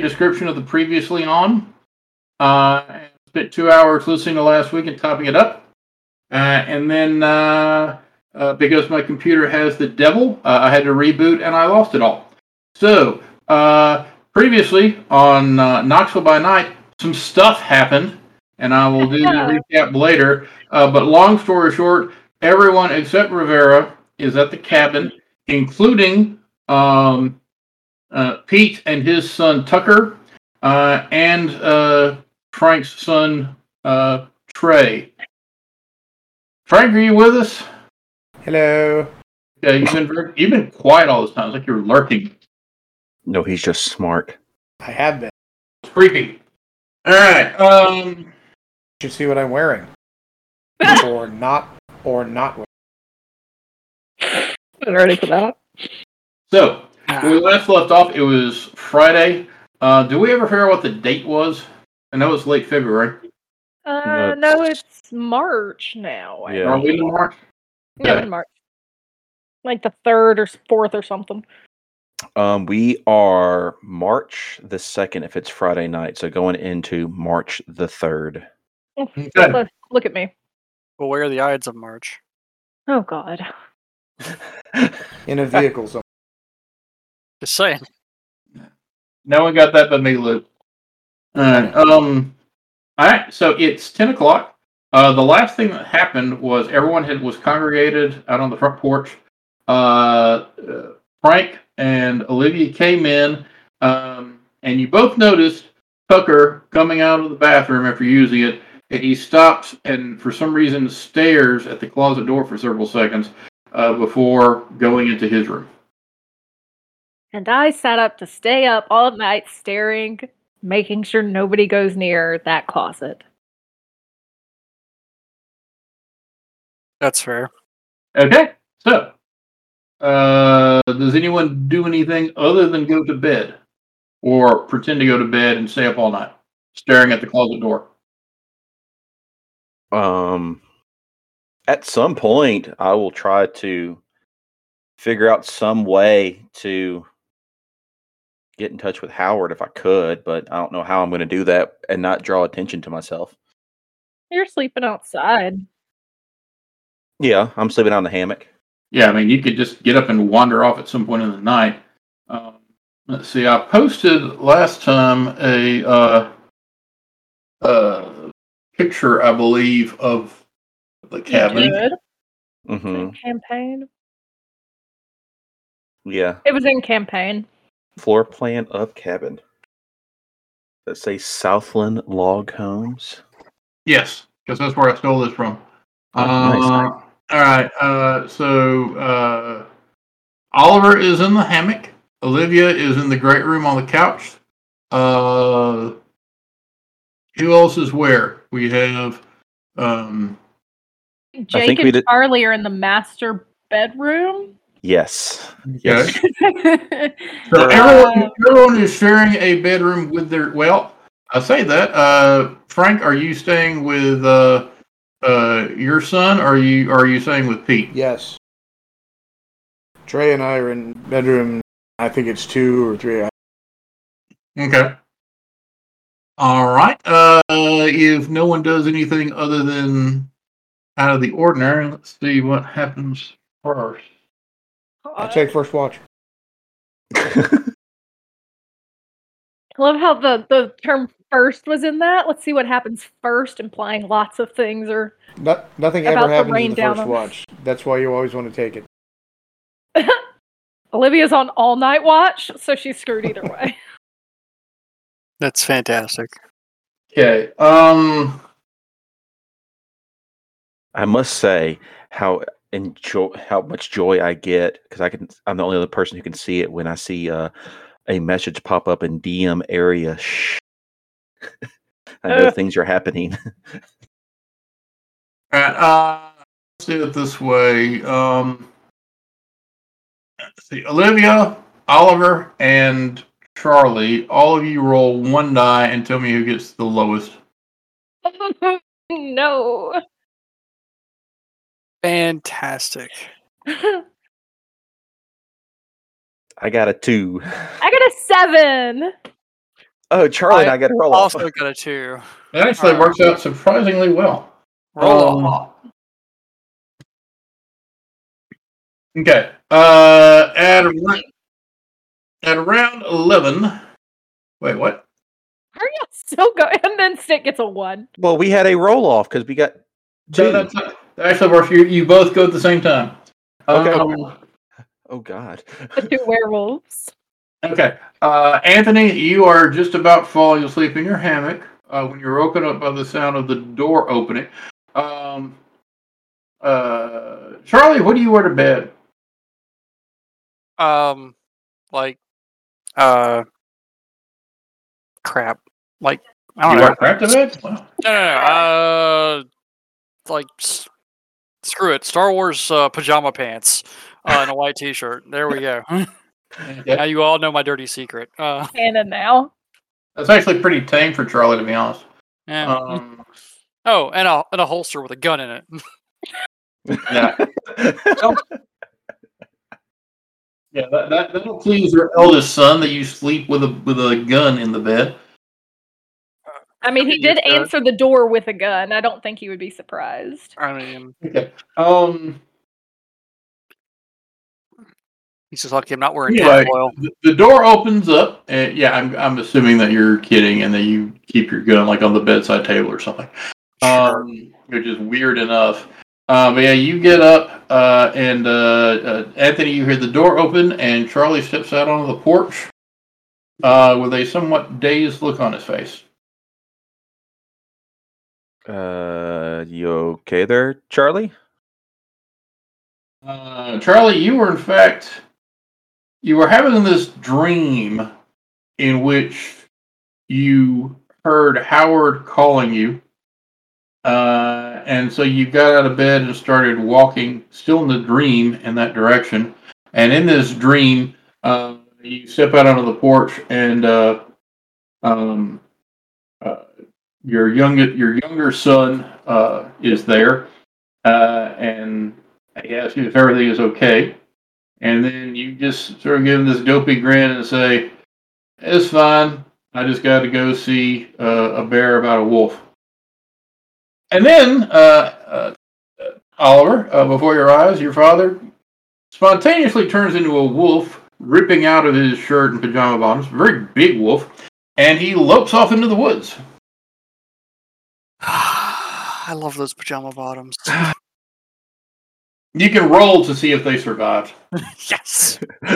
a description of the previously on. Uh, spent two hours listening to last week and topping it up. Uh, and then uh, uh, because my computer has the devil, uh, I had to reboot and I lost it all. So uh, previously on uh, Knoxville by Night, some stuff happened, and I will do the recap later. Uh, but long story short, everyone except Rivera is at the cabin, including um, uh, Pete and his son Tucker, uh, and uh, Frank's son uh, Trey. Frank, are you with us? Hello. Yeah, you've been very, you've been quiet all this time. It's like you're lurking. No, he's just smart. I have been. It's creepy. All right. Um. You should see what I'm wearing. or not, or not wearing. Been ready for that. So when we last left off, it was Friday. Uh, do we ever figure out what the date was? I know it's late February. Uh, no, it's March now. I Yeah. Are we in March? Yeah, Okay. in March. Like the third or fourth or something. Um, we are March the second if it's Friday night, so going into March the third. Okay. Look, look at me. Well, where are the Ides of March? Oh God. In a vehicle somewhere. Just saying. No one got that but me, Luke. All right. Um. So it's ten o'clock. Uh, the last thing that happened was everyone had was congregated out on the front porch. Uh, uh, Frank and Olivia came in, um, and you both noticed Tucker coming out of the bathroom after using it, and he stops and for some reason stares at the closet door for several seconds uh, before going into his room. And I sat up to stay up all night staring, making sure nobody goes near that closet. That's fair. Okay, so uh, does anyone do anything other than go to bed or pretend to go to bed and stay up all night staring at the closet door? Um, at some point, I will try to figure out some way to get in touch with Howard if I could, but I don't know how I'm going to do that and not draw attention to myself. You're sleeping outside. Yeah, I'm sleeping on the hammock. Yeah, I mean, you could just get up and wander off at some point in the night. Um, let's see, I posted last time a uh, uh, picture, I believe, of the cabin. Good. hmm Campaign. Yeah, It was in campaign. Floor plan of cabin. Let's say Southland Log Homes. Yes, because that's where I stole this from. Oh, nice. Uh, all right. Uh, so uh, Oliver is in the hammock. Olivia is in the great room on the couch. Uh, who else is where? We have. Um, Jake think we and did- Charlie are in the master bedroom. Yes. okay. Yes. So Uh, everyone, everyone is sharing a bedroom with their. Well, I say that. Uh, Frank, are you staying with uh, uh, your son? Or are you are you staying with Pete? Yes. Trey and I are in bedroom. I think it's two or three. Okay. All right. Uh, if no one does anything other than out of the ordinary, let's see what happens first. I take first watch. I love how the, the term first was in that. Let's see what happens first, implying lots of things or No, nothing About ever to happens rain in the down first on- watch. That's why you always want to take it. Olivia's on all night watch, so she's screwed either way. That's fantastic. Okay. Um. I must say how enjoy how much joy I get because I can I'm the only other person who can see it when I see uh, a message pop up in DM area. Shh. I know Ugh. things are happening. All right. Uh, let's do it this way. Um. Let's see. Olivia, Oliver, and Charlie. All of you roll one die and tell me who gets the lowest. no. Fantastic. I got a two. I got a seven. Oh, Charlie and I I got a roll off. Also got a two. That actually works out surprisingly well. Roll Um, off. Okay. Uh, at around, at around eleven. Wait, what? Are you still going? And then Stick gets a one. Well, we had a roll off because we got So two. that's that actually works. You you both go at the same time. Okay. Um, Oh God. The two werewolves. okay. Uh, Anthony, you are just about falling asleep in your hammock uh, when you're woken up by the sound of the door opening. Um, uh, Charlie, what do you wear to bed? Um, like, uh, crap. Like, I You don't know. wear crap to bed? No, no, no. Uh, like, s- screw it. Star Wars uh, pajama pants uh, and a white T-shirt. There we go. now you all know my dirty secret. Uh, Canon now. That's actually pretty tame for Charlie, to be honest. yeah. Um, oh, and a and a holster with a gun in it. yeah. Yeah, that, that that'll please your eldest son that you sleep with a with a gun in the bed. I mean, he did answer the door with a gun. I don't think he would be surprised. I mean, Okay. Um. he's just lucky I'm not wearing Anyway, tinfoil. the, the door opens up, and yeah, I'm I'm assuming that you're kidding, and that you keep your gun like on the bedside table or something. Sure. Um, which is weird enough. Uh, but yeah, you get up, uh, and uh, uh, Anthony, you hear the door open, and Charlie steps out onto the porch uh, with a somewhat dazed look on his face. Uh, you okay there, Charlie? Uh, Charlie, you were in fact you were having this dream in which you heard Howard calling you, uh, and so you got out of bed and started walking, still in the dream, in that direction. And in this dream, uh, you step out onto the porch, and uh, um, your young your younger son uh, is there, uh, and he asks you if everything is okay. And then you just sort of give him this dopey grin and say, It's fine. I just got to go see uh, a bear about a wolf. And then, uh, uh, Oliver, uh, before your eyes, your father spontaneously turns into a wolf, ripping out of his shirt and pajama bottoms, very big wolf, and he lopes off into the woods. I love those pajama bottoms. You can roll to see if they survived. yes.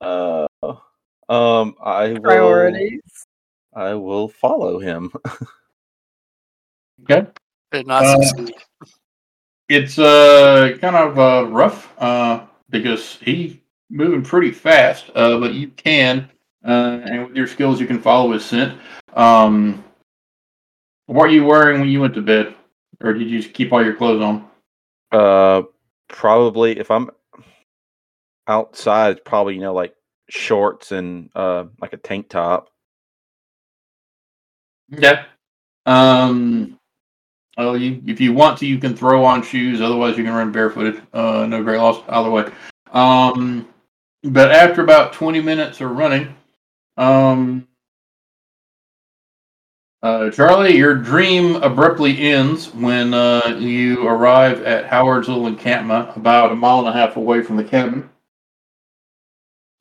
uh, um, I will. Priorities. I will follow him. Okay. Did not Uh, succeed. It's uh kind of uh, rough uh, because he's moving pretty fast, uh, but you can, uh, and with your skills, you can follow his scent. Um, what were you wearing when you went to bed, or did you just keep all your clothes on? Uh, probably if I'm outside, probably you know like shorts and uh like a tank top. Yeah. Um. Oh, you if you want to, you can throw on shoes. Otherwise, you can run barefooted. Uh, no great loss either way. Um, but after about twenty minutes of running, um, uh, Charlie, your dream abruptly ends when uh, you arrive at Howard's little encampment, about a mile and a half away from the cabin.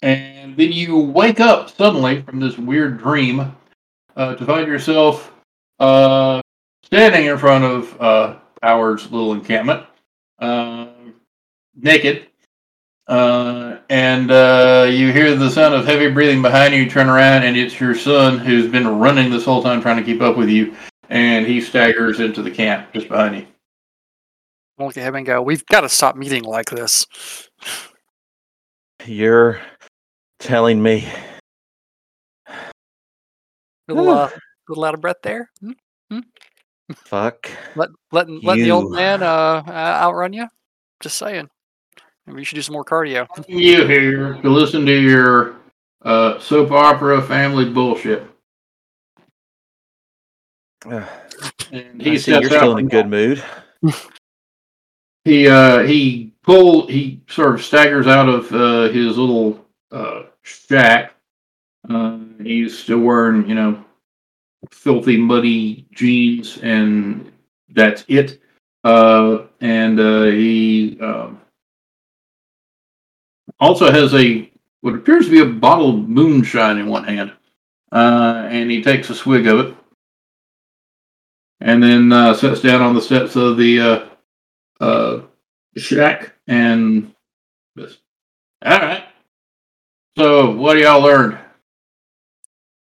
And then you wake up suddenly from this weird dream uh, to find yourself uh, standing in front of uh, Howard's little encampment, uh, naked. Uh, and uh, you hear the sound of heavy breathing behind you. You turn around, and it's your son who's been running this whole time trying to keep up with you. And he staggers into the camp just behind you. I look at him and go, "We've got to stop meeting like this." You're telling me Little, uh, little out of breath there. Hmm? fuck. Let let, letting the old man uh, uh outrun you. Just saying. Maybe you should do some more cardio. You here to listen to your uh, soap opera family bullshit. And I see you're still in a good mood. he uh, he pull he sort of staggers out of uh, his little uh, shack. Uh, he's still wearing you know filthy, muddy jeans, and that's it. Uh, and uh, he um, also has a what appears to be a bottle of moonshine in one hand, uh, and he takes a swig of it, and then uh, sits down on the steps of the uh, uh, shack and this. All right. So, what do y'all learned?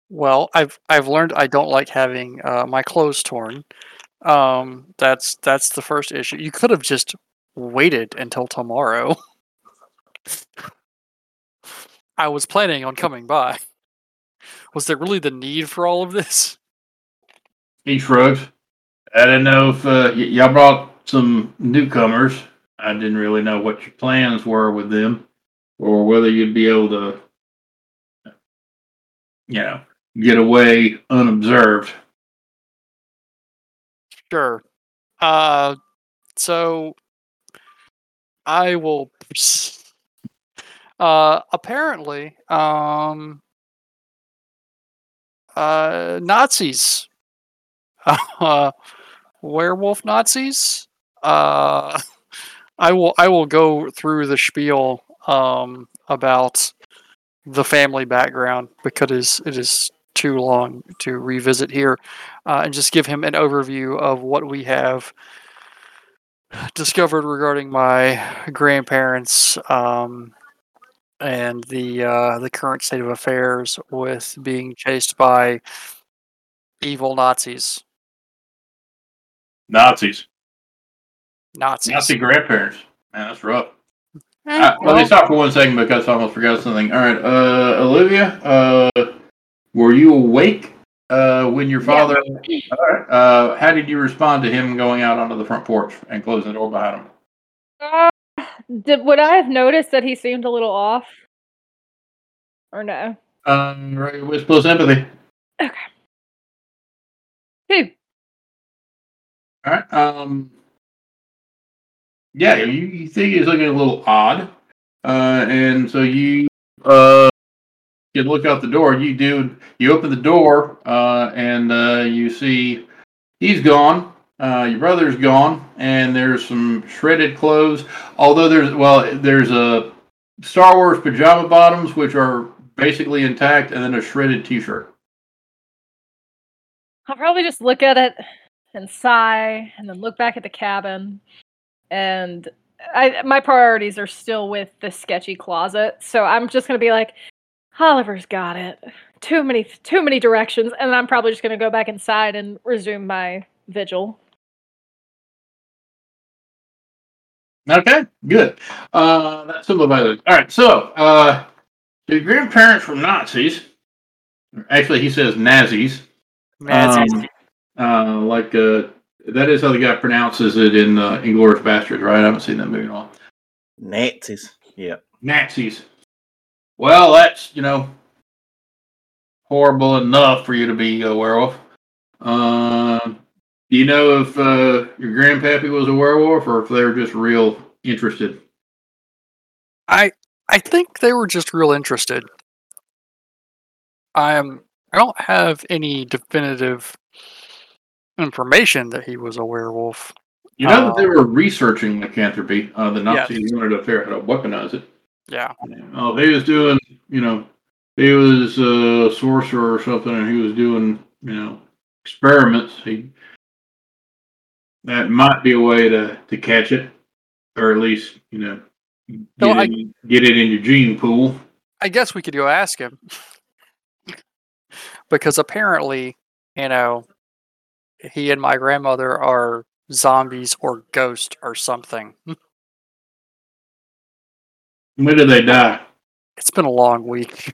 Well, I've I've learned I don't like having uh, my clothes torn. Um, that's that's the first issue. You could have just waited until tomorrow. I was planning on coming by. Was there really the need for all of this? He shrugs. I didn't know if uh, y- y'all brought some newcomers. I didn't really know what your plans were with them, or whether you'd be able to, you know, get away unobserved. Sure. Uh, so I will. Uh, apparently, um, uh, Nazis, uh, werewolf Nazis. Uh, I will. I will go through the spiel um, about the family background because it is, it is too long to revisit here, uh, and just give him an overview of what we have discovered regarding my grandparents um, and the uh, the current state of affairs with being chased by evil Nazis. Nazis, Nazis. Nazi grandparents. Man, that's rough. Eh, Uh, let well, me stop for one second because I almost forgot something. All right, uh, Olivia, uh, were you awake uh, when your Yeah. father? All right. Uh, how did you respond to him going out onto the front porch and closing the door behind him? Did, would I have noticed that he seemed a little off? Or no? Um, right, with plus empathy. Okay. Two. All right. Um, yeah, you, you think he's looking a little odd, uh, and so you uh, you look out the door. You do. You open the door, uh, and uh, you see he's gone. Uh, your brother's gone, and there's some shredded clothes. Although there's well, there's a Star Wars pajama bottoms, which are basically intact, and then a shredded T-shirt. I'll probably just look at it and sigh, and then look back at the cabin. And I, my priorities are still with the sketchy closet, so I'm just gonna be like, Oliver's got it. Too many, too many directions, and I'm probably just gonna go back inside and resume my vigil. Okay, good. Uh, that's simplifies it. All right, so uh, your grandparents were Nazis. Actually, he says Nazis. Nazis. Um, uh, like uh, that is how the guy pronounces it in uh, Inglourious Basterds, right? I haven't seen that movie in a while. Nazis. Yeah. Nazis. Well, that's you know horrible enough for you to be a werewolf. Uh, do you know if uh, your grandpappy was a werewolf or if they were just real interested? I I think they were just real interested. I am. I don't have any definitive information that he was a werewolf. You know that they Uh, were researching lycanthropy. Uh, the Nazis wanted to figure out how to weaponize it. Yeah. Oh, he was doing, you know, he was a sorcerer or something, and he was doing, you know, experiments. He that might be a way to to catch it, or at least, you know, get, No, I- it, get it in your gene pool. I guess we could go ask him. because apparently, you know, he and my grandmother are zombies or ghosts or something. When did they die? It's been a long week.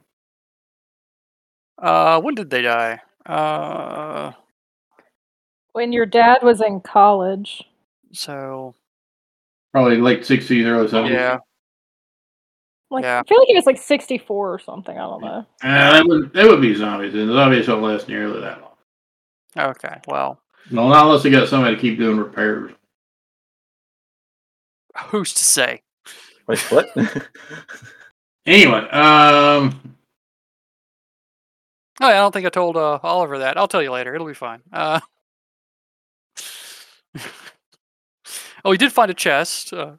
Uh, when did they die? Uh, When your dad was in college, so Probably late sixties, early seventies. yeah, like Yeah. I feel like he was like 64 or something. I don't know. Uh, that would that would be zombies, and zombies don't last nearly that long. okay, well, No, not unless they got somebody to keep doing repairs. Who's to say? Wait, what? Anyway, um, Oh, yeah, I don't think I told uh, Oliver that. I'll tell you later. It'll be fine. Uh, oh, we did find a chest uh,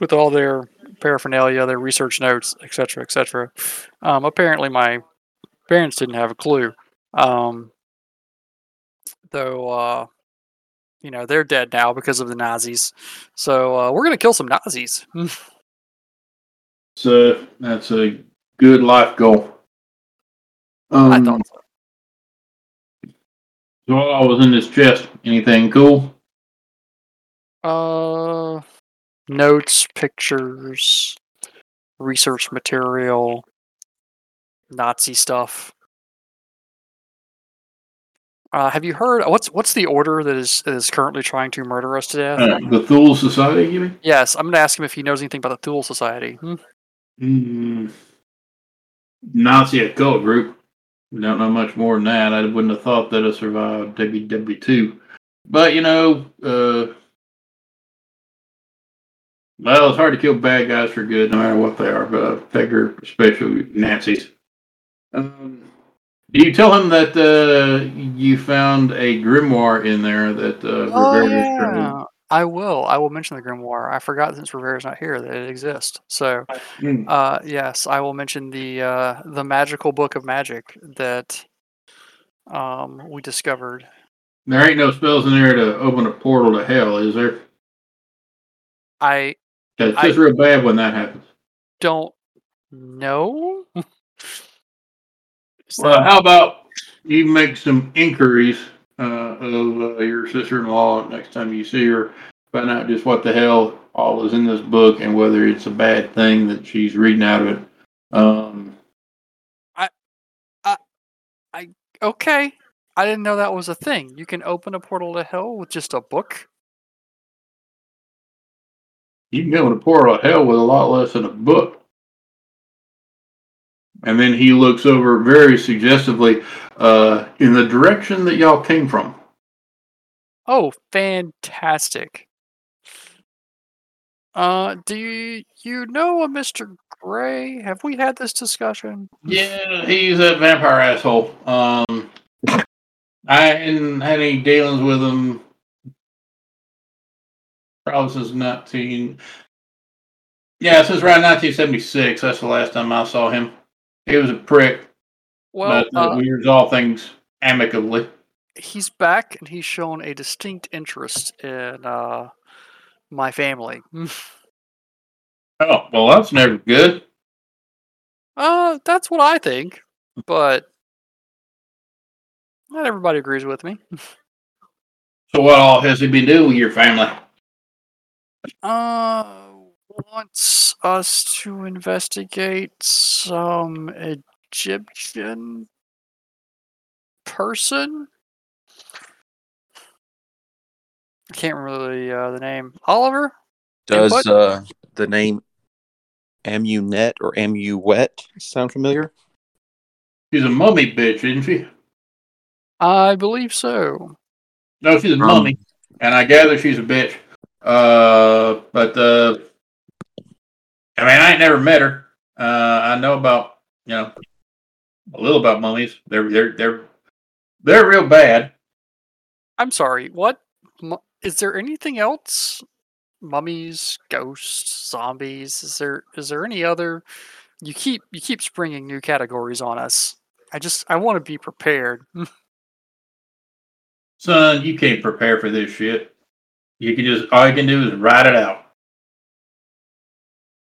with all their paraphernalia, their research notes, etc., etc. Um, apparently, my parents didn't have a clue. Um, though, uh, you know, they're dead now because of the Nazis. So uh, we're gonna kill some Nazis. so that's a good life goal. Um, I thought so. So what all was in this chest? Anything cool? Uh, notes, pictures, research material, Nazi stuff. Uh, have you heard what's what's the order that is is currently trying to murder us to death? Uh, the Thule Society, you mean? Yes, I'm gonna ask him if he knows anything about the Thule Society. Hmm? Mm, Nazi occult group. We don't know much more than that. I wouldn't have thought that it survived WW2. But, you know, uh, well, it's hard to kill bad guys for good, no matter what they are, but I figure especially Nazis. Um, do you tell him that uh, you found a grimoire in there that uh, Oh Rivera's turned in? yeah, I will. I will mention the grimoire. I forgot since Rivera's not here that it exists. So, Hmm. uh, yes, I will mention the uh, the magical book of magic that um, we discovered. There ain't no spells in there to open a portal to hell, is there? I 'Cause It's I- just real bad when that happens. don't know. Is Well, how about you make some inquiries uh, of uh, your sister-in-law next time you see her, find out just what the hell all is in this book and whether it's a bad thing that she's reading out of it. Um, I, I, I, okay, I didn't know that was a thing. You can open a portal to hell with just a book. You can go a portal of hell with a lot less than a book. And then he looks over very suggestively uh, in the direction that y'all came from. Oh, fantastic. Uh, do you, you know a Mr. Gray? Have we had this discussion? Yeah, he's a vampire asshole. Um, I hadn't had any dealings with him probably since 19. Yeah, since around 1976. That's the last time I saw him. He was a prick, Well, but uh, uh, we resolved things amicably. he's back and he's shown a distinct interest in uh, my family. Oh, well, that's never good. uh, that's what I think, but not everybody agrees with me. So, what all has he been doing with your family? Uh, wants us to investigate some Egyptian person. I can't remember the uh, the name. Oliver. Does uh, the name Amunet or Amuet sound familiar? She's a mummy bitch, isn't she? I believe so. No, she's a Um, mummy, and I gather she's a bitch. Uh, but uh, I mean, I ain't never met her. Uh, I know about you know a little about mummies. They're they're they're they're real bad. I'm sorry. What is there anything else? Mummies, ghosts, zombies. Is there is there any other? You keep you keep springing new categories on us. I just I want to be prepared. Son, you can't prepare for this shit. You can just all you can do is write it out.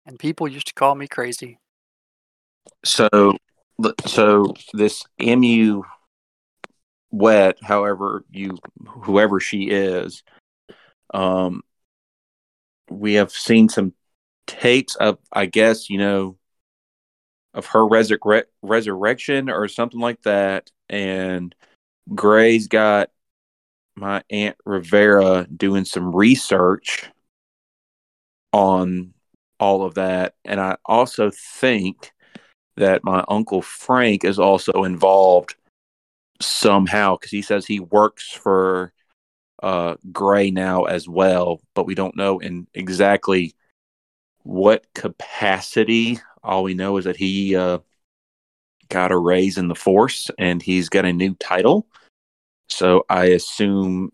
and people used to call me crazy. So, so this Mu wet, however you, whoever she is, um, we have seen some tapes of, I guess you know, of her resurre- resurrection or something like that, and Gray's got my aunt Rivera doing some research on all of that, and I also think that my uncle Frank is also involved somehow because he says he works for uh, Gray now as well, but we don't know in exactly what capacity. All we know is that he uh, got a raise in the force and he's got a new title. So I assume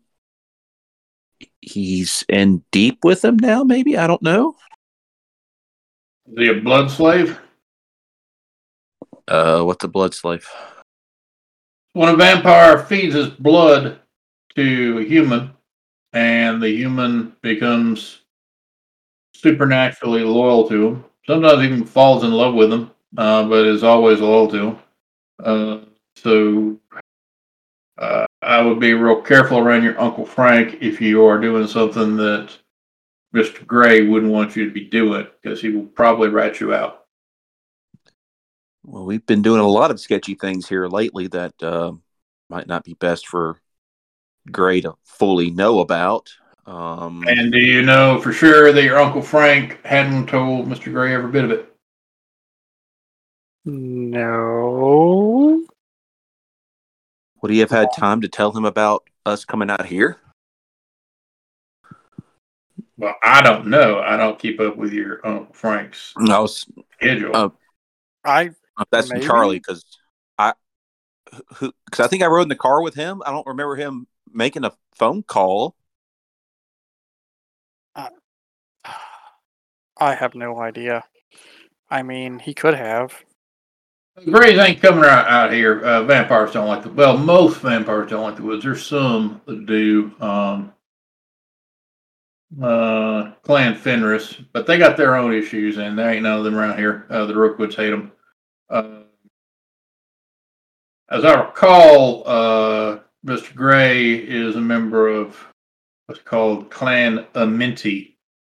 he's in deep with them now, maybe? I don't know. Is he a blood slave? Uh, what's a blood slave? When a vampire feeds his blood to a human, and the human becomes supernaturally loyal to him, sometimes even falls in love with him, uh, but is always loyal to him. Uh, so uh, I would be real careful around your Uncle Frank if you are doing something that Mr. Gray wouldn't want you to be doing, because he will probably rat you out. Well, we've been doing a lot of sketchy things here lately that uh, might not be best for Gray to fully know about. Um, And do you know for sure that your Uncle Frank hadn't told Mr. Gray every bit of it? No. Would he have had time to tell him about us coming out here? Well, I don't know. I don't keep up with your Uncle Frank's No, schedule. Uh, I that's Maybe. Charlie because I, who, because I think I rode in the car with him. I don't remember him making a phone call. I have no idea. I mean, he could have. Grays ain't coming out, out here. Uh, vampires don't like the well. Most vampires don't like the woods. There's some that do. Um, uh, Clan Fenris, but they got their own issues, and there ain't none of them around here. Uh, the Rookwoods hate them. Uh, as I recall, uh, Mr. Gray is a member of what's called Clan Aminti.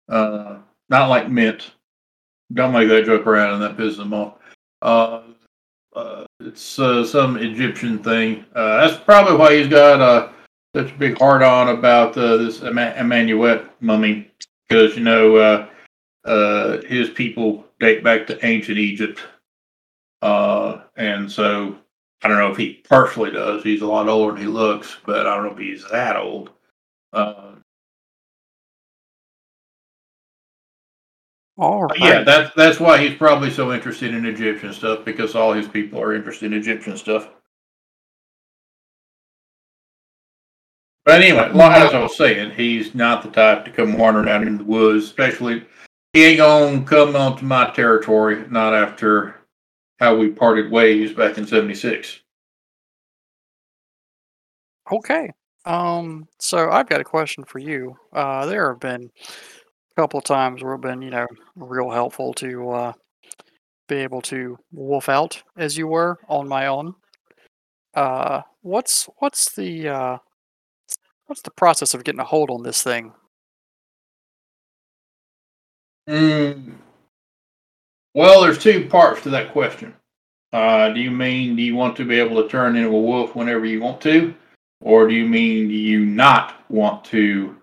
Uh, not like mint. Don't make that joke around, and that pisses them off. Uh, uh, it's uh, some Egyptian thing. Uh, that's probably why he's got uh, such a big heart on about uh, this Emmanuel mummy, because you know uh, his people date back to ancient Egypt, and so I don't know if he partially does. He's a lot older than he looks, but I don't know if he's that old. All right. yeah, that's that's why he's probably so interested in Egyptian stuff because all his people are interested in Egyptian stuff. But anyway, like as I was saying, he's not the type to come wandering out in the woods, especially he ain't gonna come onto my territory, not after how we parted ways back in seventy six. Okay. Um, so I've got a question for you. Uh, there have been couple of times where it's been, you know, real helpful to uh, be able to wolf out as you were on my own. Uh, what's what's the uh, what's the process of getting a hold on this thing? Mm. Well, there's two parts to that question. Uh, do you mean do you want to be able to turn into a wolf whenever you want to, or do you mean do you not want to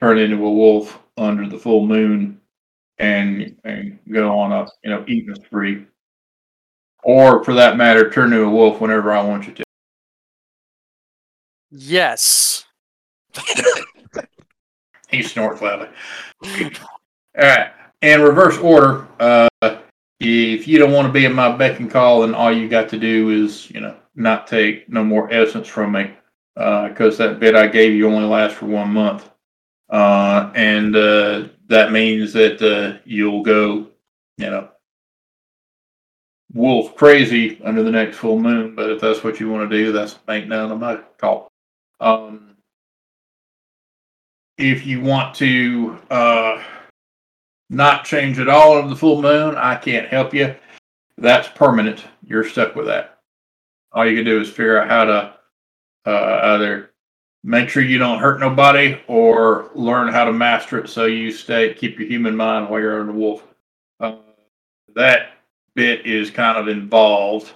turn into a wolf under the full moon and and go on a you know eating spree, or for that matter, turn into a wolf whenever I want you to? Yes. He snorts loudly. All right. In reverse order, uh, if you don't want to be in my beck and call, then all you got to do is, you know, not take no more essence from me, because that bit I gave you only lasts for one month, uh, and uh, that means that uh, you'll go, you know, wolf crazy under the next full moon. But if that's what you want to do, that's ain't none of my call. Um, if you want to uh, not change at all of the full moon, I can't help you. That's permanent. You're stuck with that. All you can do is figure out how to uh, either make sure you don't hurt nobody or learn how to master it so you stay keep your human mind while you're on the wolf. Uh, that bit is kind of involved.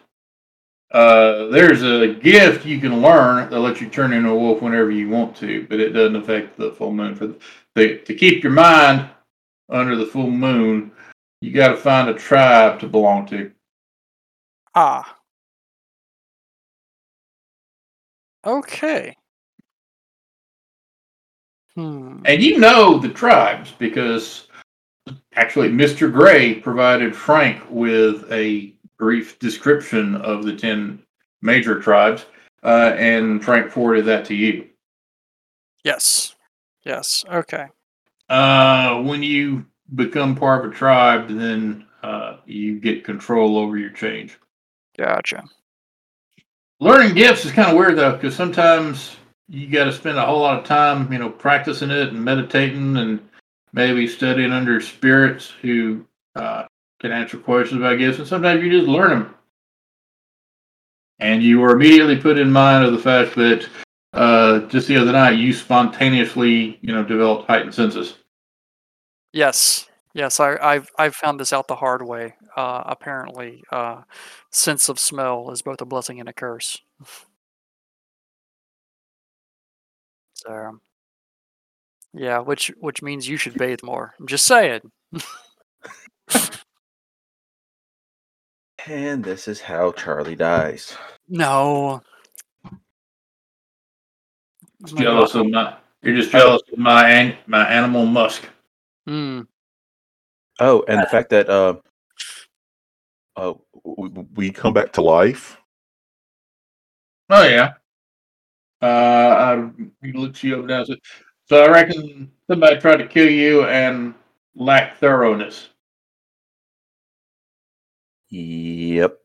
Uh, there's a gift you can learn that lets you turn into a wolf whenever you want to, but it doesn't affect the full moon. For the, to keep your mind under the full moon, you got to find a tribe to belong to. Ah. Okay. Hmm. And you know the tribes because actually Mr. Gray provided Frank with a brief description of the 10 major tribes, uh, and Frank forwarded that to you. Yes. Yes. Okay. Uh, when you become part of a tribe, then uh, you get control over your change. Gotcha. Learning gifts is kind of weird though, because sometimes you got to spend a whole lot of time, you know, practicing it and meditating and maybe studying under spirits who uh, can answer questions about gifts, and sometimes you just learn them. And you were immediately put in mind of the fact that uh, just the other night you spontaneously, you know, developed heightened senses. Yes. Yes. I, I've I've found this out the hard way. Uh, apparently, uh, sense of smell is both a blessing and a curse. So, yeah, which which means you should bathe more. I'm just saying. And this is how Charlie dies. No. Oh Jealous God. of my, you're just jealous of my an, my animal musk. Mm, Oh, and the fact that uh, uh, we, we come back to life. Oh yeah. Uh, I he looks you down. So, so I reckon somebody tried to kill you and lack thoroughness. Yep.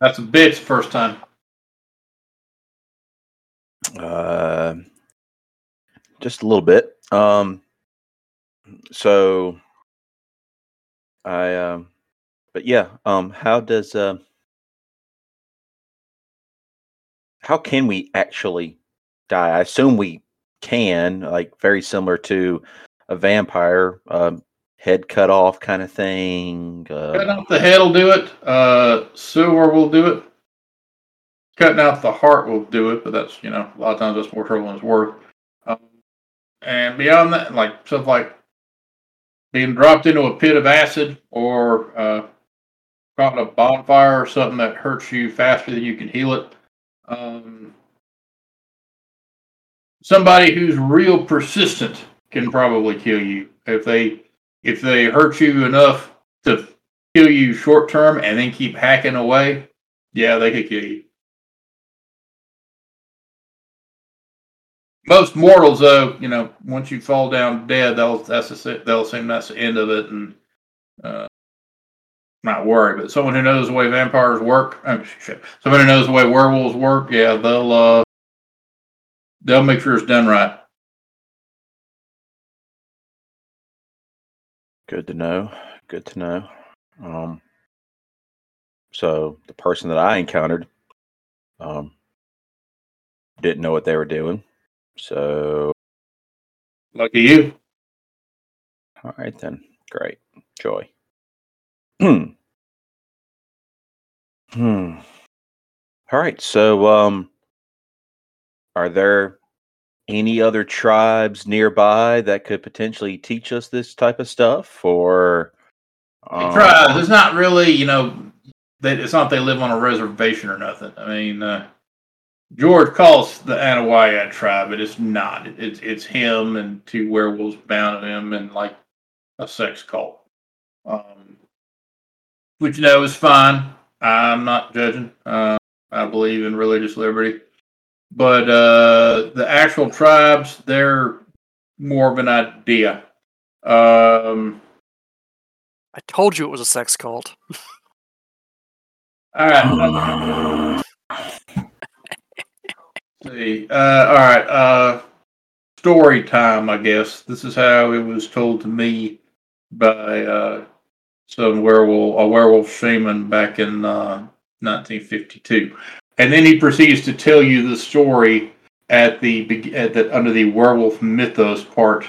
That's a bitch first time. Uh, just a little bit. Um, so I um, but yeah. Um, how does uh, how can we actually die? I assume we can, like very similar to a vampire, um, head cut off kind of thing. Cutting Uh, off the head will do it. Uh, sewer will do it. Cutting out the heart will do it, but that's you know a lot of times that's more trouble than it's worth. Um, and beyond that, like stuff like being dropped into a pit of acid or uh, caught in a bonfire or something that hurts you faster than you can heal it. Um, somebody who's real persistent can probably kill you if they if they hurt you enough to kill you short term and then keep hacking away. Yeah, they could kill you. Most mortals, though, you know, once you fall down dead, they'll that's the, they'll assume that's the end of it and uh, not worry. But someone who knows the way vampires work, oh, shit, someone who knows the way werewolves work, yeah, they'll uh, they'll make sure it's done right. Good to know. Good to know. Um, so the person that I encountered um, didn't know what they were doing. So, Lucky you. all right then. Great. Joy. Hmm. Hmm. All right. So, um, are there any other tribes nearby that could potentially teach us this type of stuff, or um, tribes. It's not really, you know, they, it's not they live on a reservation or nothing. I mean, uh, George calls the Anawayat tribe, but it's not. It's it's him and two werewolves bound to him and like a sex cult. Um, which you know is fine. I'm not judging. Uh, I believe in religious liberty, but uh, the actual tribes, they're more of an idea. Um, I told you it was a sex cult. All right. see. Uh, all right. Uh, story time, I guess. This is how it was told to me by uh, some werewolf, a werewolf shaman back in uh, 1952, and then he proceeds to tell you the story at the at the under the werewolf mythos part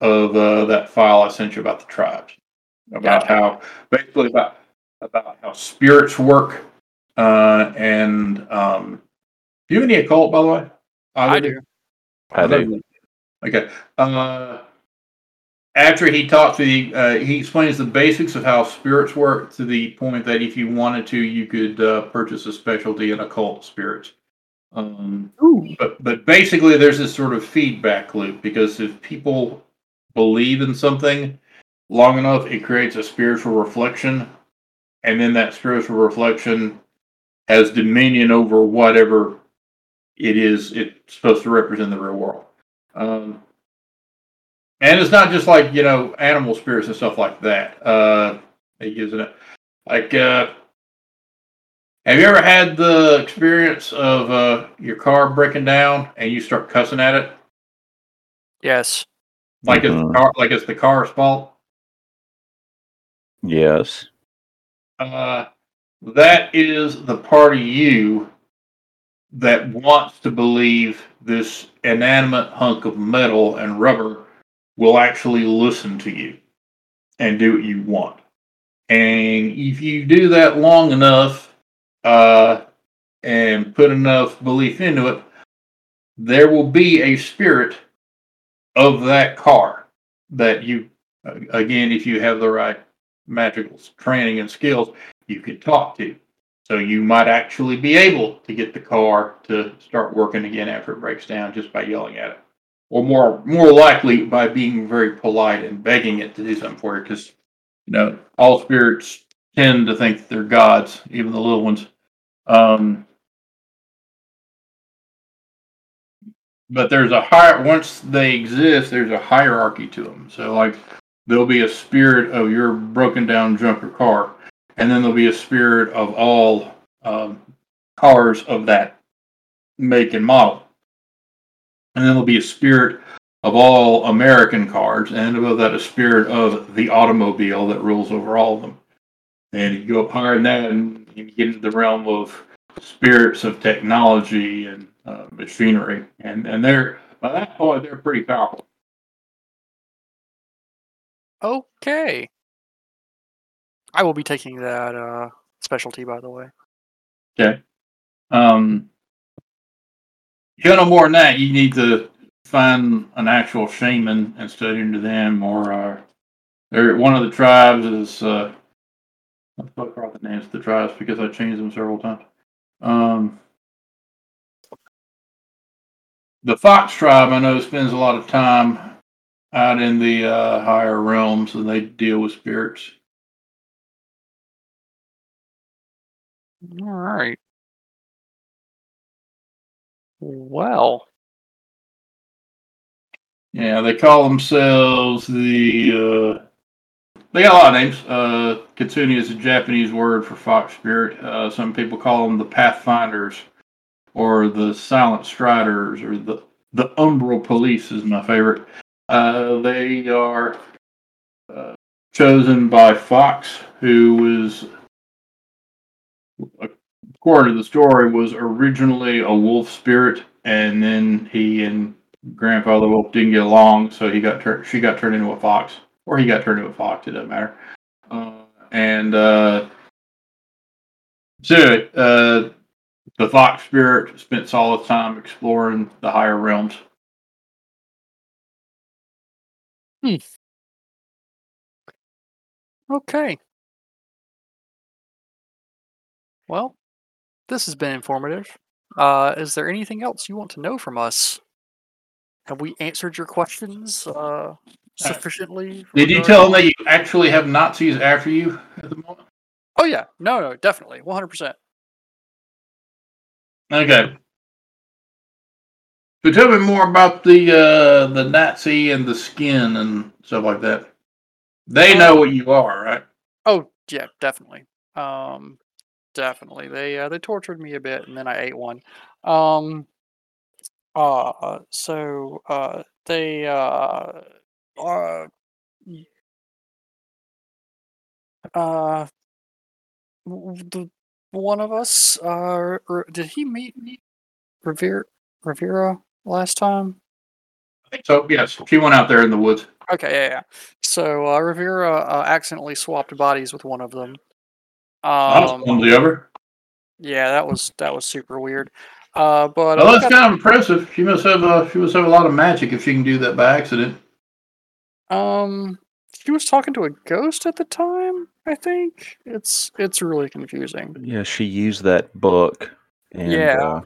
of uh, that file I sent you about the tribes, about how basically about about how spirits work, uh, and um, do you have any occult, by the way? I do. I do. Okay. Uh, after he talks to the, uh, he explains the basics of how spirits work to the point that if you wanted to, you could uh, purchase a specialty in occult spirits. Um, but but basically, there's this sort of feedback loop because if people believe in something long enough, it creates a spiritual reflection, and then that spiritual reflection has dominion over whatever it is it's supposed to represent in the real world. Um, and it's not just like you know animal spirits and stuff like that. Uh, it gives it like. Uh, have you ever had the experience of uh, your car breaking down and you start cussing at it, Yes. like it's the car, like it's the car's fault? Yes. Uh, that is the part of you that wants to believe this inanimate hunk of metal and rubber will actually listen to you and do what you want. And if you do that long enough uh, and put enough belief into it, there will be a spirit of that car that you, again, if you have the right magical training and skills, you could talk to. So you might actually be able to get the car to start working again after it breaks down just by yelling at it, or more more likely by being very polite and begging it to do something for you. Because you know all spirits tend to think that they're gods, even the little ones. Um, but there's a higher once they exist, there's a hierarchy to them. So like there'll be a spirit of your broken down junker car, and then there'll be a spirit of all um, cars of that make and model, and then there'll be a spirit of all American cars, and above that, a spirit of the automobile that rules over all of them. And you go up higher than that, and you get into the realm of spirits of technology and uh, machinery, and and they're by that point they're pretty powerful. Okay. I will be taking that uh, specialty, by the way. Okay. Um, you know more than that, you need to find an actual shaman and study into them, or uh, they're, one of the tribes is uh, I forgot the names of the tribes because I changed them several times. Um, the Fox tribe, I know, spends a lot of time out in the uh, higher realms, and they deal with spirits. All right. Well, Yeah, they call themselves the. Uh, they got a lot of names. Uh, is a Japanese word for fox spirit. Uh, some people call them the Pathfinders, or the Silent Striders, or the the Umbral Police is my favorite. Uh, they are uh, chosen by Fox, who was, according to the story, was originally a wolf spirit, and then he and grandfather wolf didn't get along, so he got turned. She got turned into a fox, or he got turned into a fox. It doesn't matter. Uh, and uh, so uh, the fox spirit spent solid time exploring the higher realms. Hmm. Okay. Well, this has been informative. Uh, is there anything else you want to know from us? Have we answered your questions uh, sufficiently? Did you tell them that you actually have Nazis after you at the moment? Oh yeah, no, no, definitely, one hundred percent. Okay. So tell me more about the uh, the Nazi and the skin and stuff like that. They know what you are, right? Oh yeah, definitely. Um, definitely. They uh, they tortured me a bit, and then I ate one. Um, uh, so uh, they uh, uh, uh, the one of us uh, did he meet Revere Rivera last time? So. Yes, she went out there in the woods. Okay, yeah, yeah. So uh, Rivera uh, accidentally swapped bodies with one of them. I was Um, clumsy of her. yeah, that was that was super weird. Uh, but Well, uh, that's kind of impressive. She must have uh, she must have a lot of magic if she can do that by accident. um, she was talking to a ghost at the time. I think it's it's really confusing. Yeah, she used that book. And, Yeah. uh,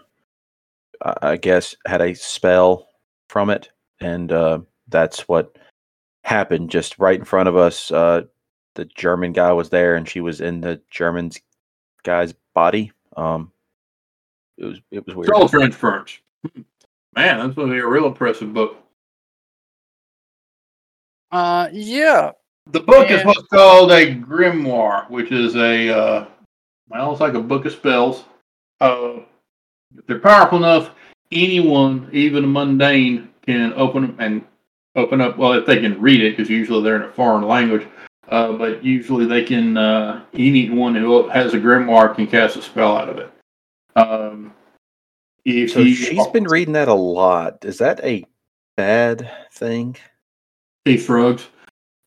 I I guess, had a spell from it, and uh, that's what happened. Just right in front of us, uh, the German guy was there, and she was in the German guy's body. Um, it was it was weird. Soul Transference. Hmm. Man, that's going to be a real impressive book. Uh, yeah. The book is what's called a grimoire, which is a uh, well, it's like a book of spells. Uh, if they're powerful enough, anyone, even a mundane, can open them and open up. Well, if they can read it, because usually they're in a foreign language. Uh, but usually they can. Uh, anyone who has a grimoire can cast a spell out of it. Um, if So you- she's been reading that a lot. Is that a bad thing? Thief frogs.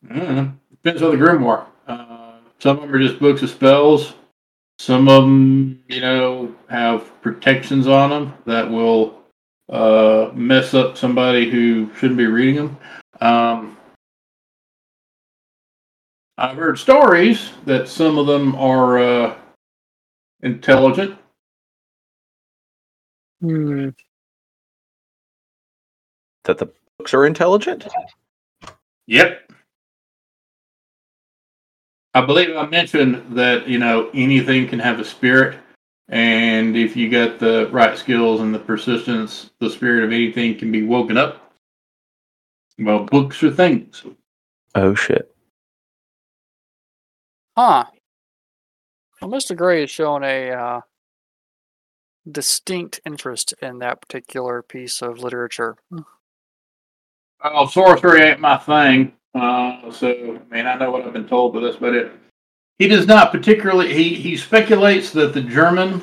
Mm, depends on the grimoire. Uh, some of them are just books of spells. Some of them, you know, have protections on them that will uh, mess up somebody who shouldn't be reading them. Um, I've heard stories that some of them are uh, intelligent. Hmm. That the books are intelligent? Yep. I believe I mentioned that, you know, anything can have a spirit. And if you got the right skills and the persistence, the spirit of anything can be woken up. Well, books are things. Oh shit. Huh. Well, Mr. Gray has shown a uh, distinct interest in that particular piece of literature. Oh, sorcery ain't my thing. Uh, so, I mean, I know what I've been told, but this, but it. He does not particularly. He he speculates that the German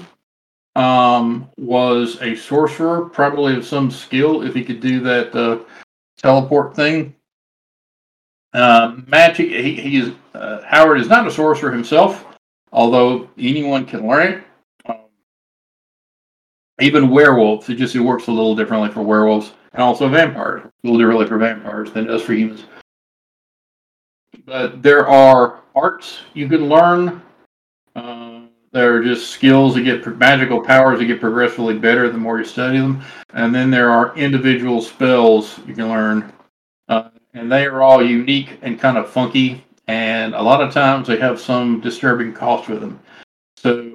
um, was a sorcerer, probably of some skill, if he could do that uh, teleport thing. Uh, magic. He he is uh, Howard is not a sorcerer himself, although anyone can learn it. Um, even werewolves. It just it works a little differently for werewolves and also vampires. A little differently for vampires than it does for humans. But there are arts you can learn. Uh, there are just skills that get magical powers that get progressively better the more you study them. And then there are individual spells you can learn. And they are all unique and kind of funky. And a lot of times they have some disturbing cost with them. So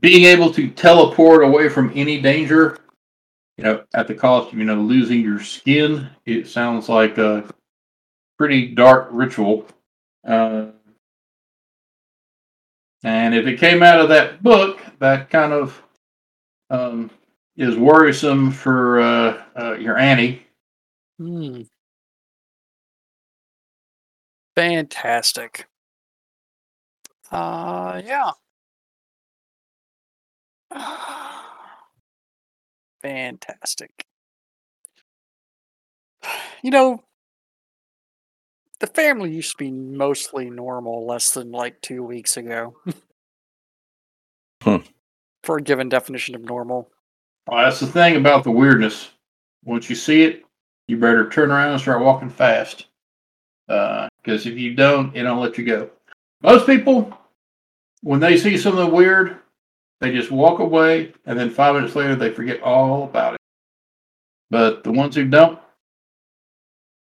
being able to teleport away from any danger you know, at the cost of, you know, losing your skin. It sounds like a pretty dark ritual. Uh, and if it came out of that book, that kind of um, is worrisome for uh, uh, your Annie. Hmm. Fantastic. Uh, yeah. Fantastic. You know, the family used to be mostly normal less than like two weeks ago. Hmm. For a given definition of normal. Well, that's the thing about the weirdness. Once you see it, you better turn around and start walking fast. Because if you don't, it don't let you go. Most people, when they see something weird, they just walk away, and then five minutes later, they forget all about it. But the ones who don't,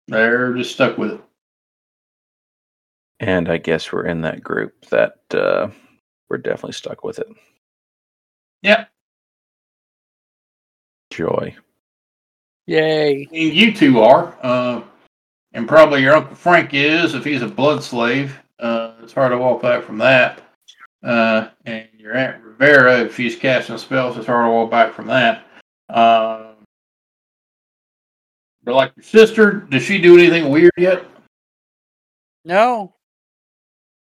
they're just stuck with it. And I guess we're in that group that uh, we're definitely stuck with it. Yep. Joy. Yay. I mean, you two are, uh, and probably your Uncle Frank is if he's a blood slave. Uh, it's hard to walk back from that. Uh, and your Aunt Rivera, if she's casting spells, it's hard to walk back from that. Um, but like your sister, does she do anything weird yet? No.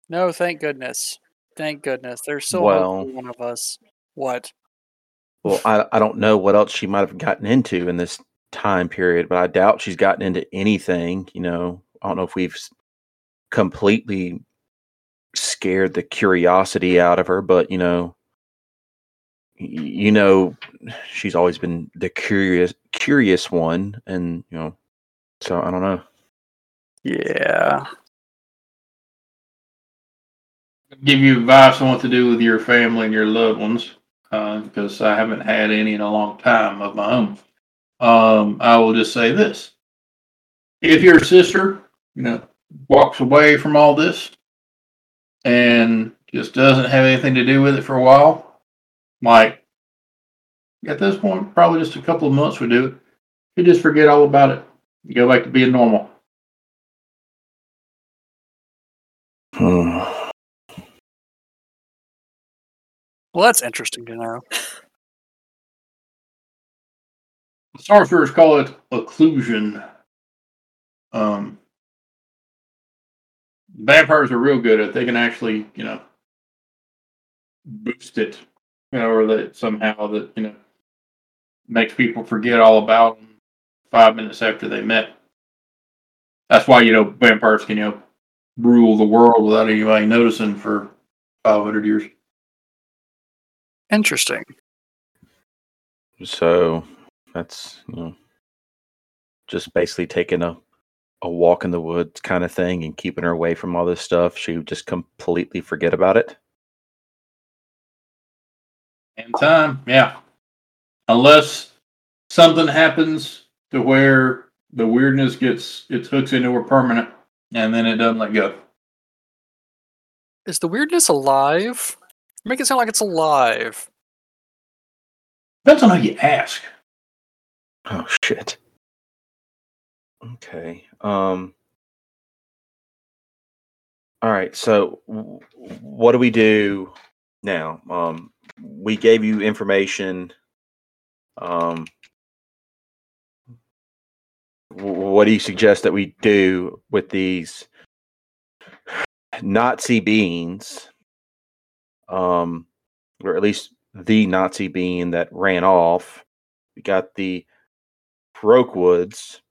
No, thank goodness. Thank goodness. There's still Well- one of us. What? Well, I, I don't know what else she might have gotten into in this time period, but I doubt she's gotten into anything. You know, I don't know if we've completely scared the curiosity out of her, but you know, you know, she's always been the curious, curious one, and you know, so I don't know. Yeah. Give you advice on what to do with your family and your loved ones. Uh, because I haven't had any in a long time of my own. Um, I will just say this: if your sister, you know, walks away from all this and just doesn't have anything to do with it for a while, like at this point, probably just a couple of months would do it. You just forget all about it. You go back to being normal. Hmm. Well, that's interesting to know. Sorcerers call it occlusion. Um, vampires are real good at. it. They can actually, you know, boost it, you know, or that somehow that you know makes people forget all about them five minutes after they met. That's why you know vampires can you know rule the world without anybody noticing for five hundred years. Interesting. So that's you know just basically taking a a walk in the woods kind of thing and keeping her away from all this stuff. She would just completely forget about it. And time, yeah. Unless something happens to where the weirdness gets its hooks into her permanent, and then it doesn't let go. Is the weirdness alive? Make it sound like it's alive. Depends on how you ask. Oh shit. Okay. Um All right. So what do we do now? Um we gave you information um wh- what do you suggest that we do with these Nazi beings? Um or at least the Nazi being that ran off. We got the Brokewoods,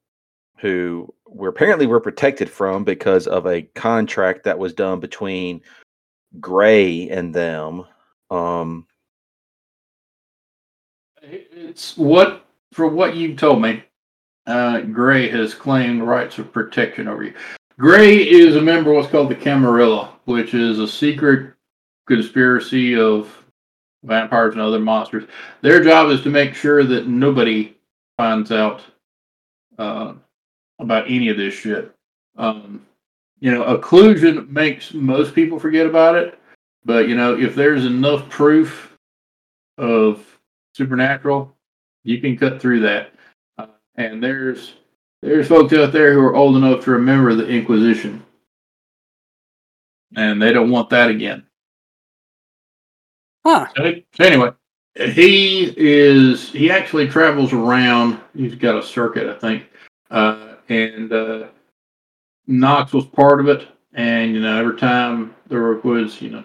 who were apparently were protected from because of a contract that was done between Gray and them. Um, It's what, for what you told me, uh, Gray has claimed rights of protection over you. Gray is a member of what's called the Camarilla, which is a secret conspiracy of vampires and other monsters. Their job is to make sure that nobody finds out uh, about any of this shit. Um, you know, occlusion makes most people forget about it, but you know, if there's enough proof of supernatural, you can cut through that. Uh, and there's there's folks out there who are old enough to remember the Inquisition, and they don't want that again. Huh. So so anyway, he is he actually travels around. He's got a circuit, I think, uh, and uh, Knox was part of it. And you know, every time the Rookwoods, you know,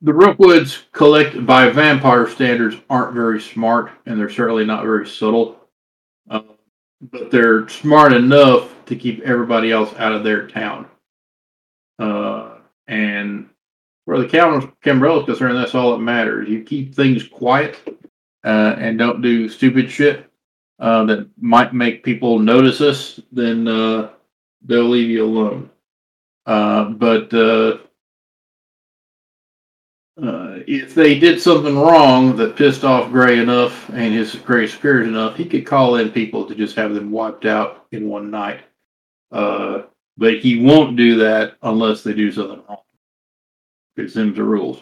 the Rookwoods, collected by vampire standards, aren't very smart, and they're certainly not very subtle. Uh, but they're smart enough to keep everybody else out of their town. Uh, and where the Cam- Camarilla is concerned, that's all that matters. You keep things quiet uh, and don't do stupid shit uh, that might make people notice us, then uh, they'll leave you alone. Uh, but uh, uh, if they did something wrong that pissed off Gray enough and his Gray spirit enough, he could call in people to just have them wiped out in one night. But he won't do that unless they do something wrong. It's them the rules.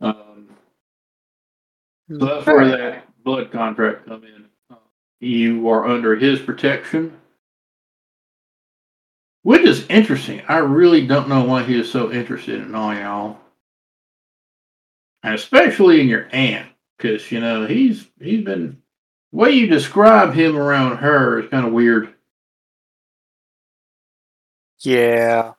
Um, so that's where that blood contract come in. Uh, You are under his protection, which is interesting. I really don't know why he is so interested in all y'all, and especially in your aunt, because you know he's he's been the way you describe him around her is kind of weird. Yeah.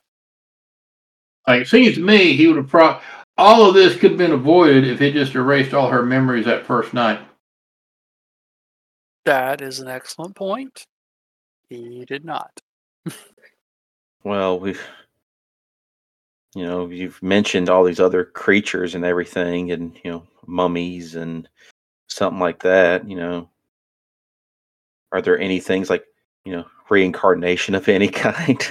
Like it seems to me, he would have pro. All of this could have been avoided if he just erased all her memories that first night. That is an excellent point. He did not. well, we've you know you've mentioned all these other creatures and everything, and you know mummies and something like that. You know, are there any things like you know reincarnation of any kind?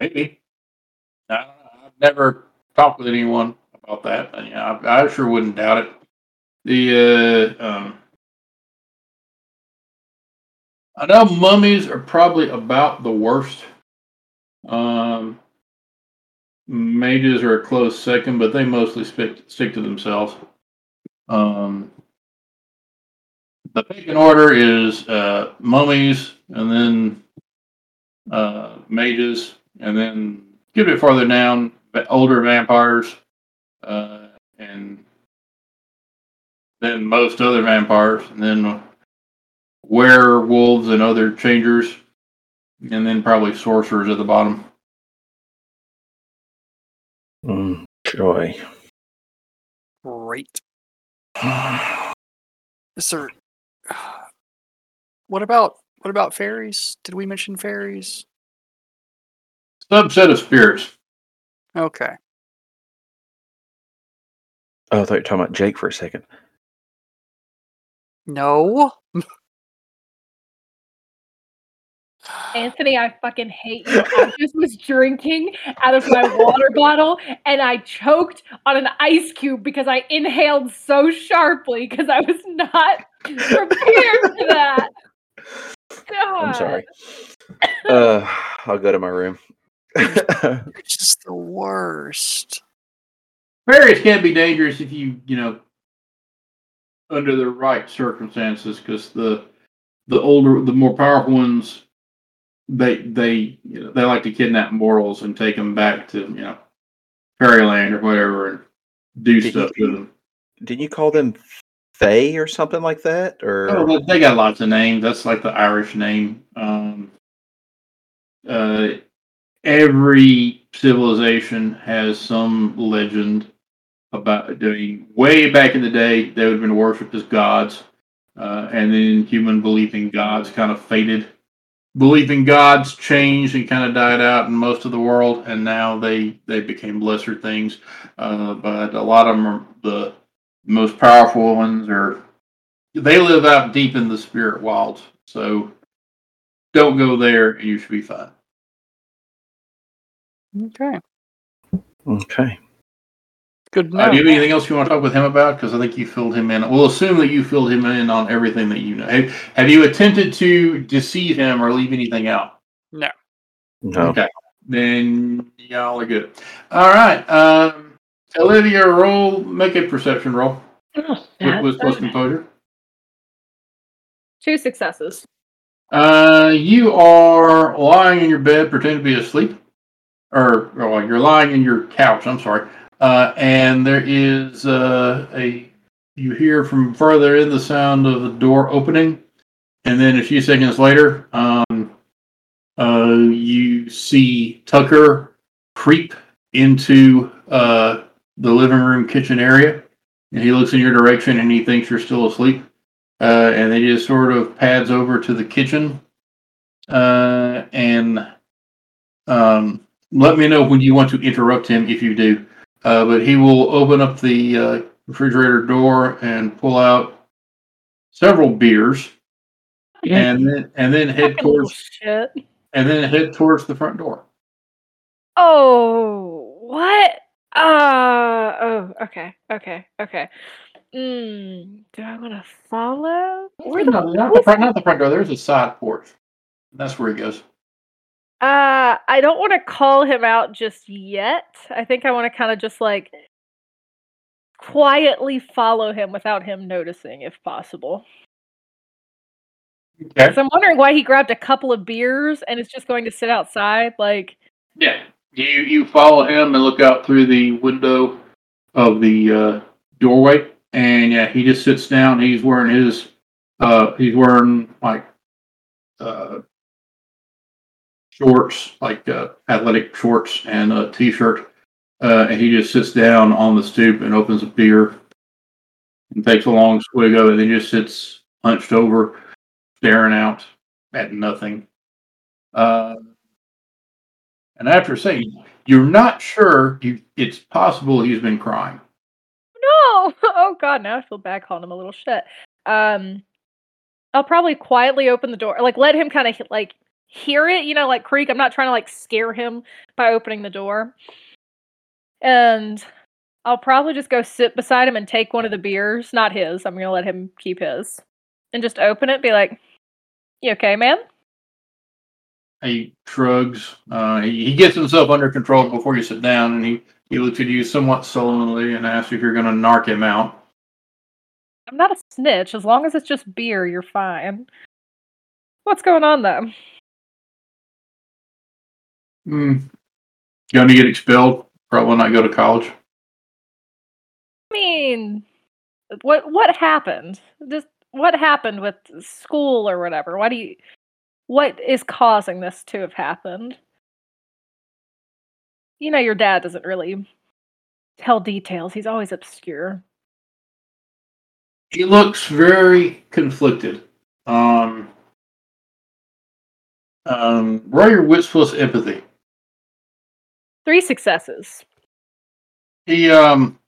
Maybe. I, I've never talked with anyone about that. But, yeah, I, I sure wouldn't doubt it. The uh, um, I know mummies are probably about the worst. Um, mages are a close second, but they mostly stick stick to themselves. Um, the pick in order is uh, mummies, and then uh, mages, and then get a bit farther down, va- older vampires, uh, and then most other vampires, and then werewolves and other changers, and then probably sorcerers at the bottom. Mm, joy. Great. Is there? What about what about fairies? Did we mention fairies? Subset of spirits. Okay. Oh, I thought you were talking about Jake for a second. No. Anthony, I fucking hate you. I just was drinking out of my water bottle and I choked on an ice cube because I inhaled so sharply because I was not prepared for that. God. I'm sorry. Uh, I'll go to my room. You're just the worst. Fairies can be dangerous if you, you know, under the right circumstances, because the the older, the more powerful ones, they they you know, they like to kidnap mortals and take them back to you know fairyland or whatever and do Did stuff you- to them. Didn't you call them Fae or something like that? Or Oh, they got lots of names. That's like the Irish name. Um, uh, every civilization has some legend about doing. Way back in the day, they would have been worshipped as gods, uh, and then human belief in gods kind of faded. Belief in gods changed and kind of died out in most of the world, and now they they became lesser things. Uh, but a lot of them are the most powerful ones are they live out deep in the spirit wilds, so don't go there and you should be fine. Okay. okay. Good to Uh, do you have anything else you want to talk with him about? Because I think you filled him in. We'll assume that you filled him in on everything that you know. Have, have you attempted to deceive him or leave anything out? No. No. Okay. Then y'all are good. All right. Um, Olivia, roll. Make a perception roll Oh, with, with plus composure. Two successes. Uh, you are lying in your bed, pretending to be asleep, or well, you're lying in your couch. I'm sorry. Uh, and there is uh, a you hear from further in the sound of the door opening, and then a few seconds later, um, uh, you see Tucker creep into uh, the living room kitchen area, and he looks in your direction and he thinks you're still asleep uh, and they just sort of pads over to the kitchen uh, and um, let me know when you want to interrupt him if you do. Uh, but he will open up the uh, refrigerator door and pull out several beers, and then and then head Fucking towards shit. and then head towards the front door. Oh, what? Uh, oh, okay, okay, okay. Mm, do I want to follow? Where the no, not the front, not the front door. There's a side porch. That's where he goes. Uh, I don't want to call him out just yet. I think I want to kind of just like quietly follow him without him noticing, if possible. Okay. 'Cause I'm wondering why he grabbed a couple of beers and is just going to sit outside. Like, Yeah. You you follow him and look out through the window of the uh, doorway, and yeah, he just sits down. He's wearing his uh, he's wearing like uh, shorts, like uh, athletic shorts and a t-shirt, uh, and he just sits down on the stoop and opens a beer and takes a long swig of it. And he just sits hunched over, staring out at nothing. Uh, and after saying, you're not sure, you, it's possible he's been crying. no, oh god, now I feel bad calling him a little shit. Um, I'll probably quietly open the door, like let him kind of like hear it, you know, like creak. I'm not trying to like scare him by opening the door. And I'll probably just go sit beside him and take one of the beers, not his. I'm gonna let him keep his, and just open it. Be like, "You okay, man?" He shrugs. Uh, he, he gets himself under control before you sit down, and he, he looks at you somewhat sullenly and asks if you're going to narc him out. I'm not a snitch. As long as it's just beer, you're fine. What's going on though? Hmm. Going to get expelled? Probably not go to college. I mean, what what happened? Just what happened with school or whatever? Why do you? What is causing this to have happened? You know, your dad doesn't really tell details. He's always obscure. He looks very conflicted. Um, um, roll your wits plus empathy. Three successes. He um,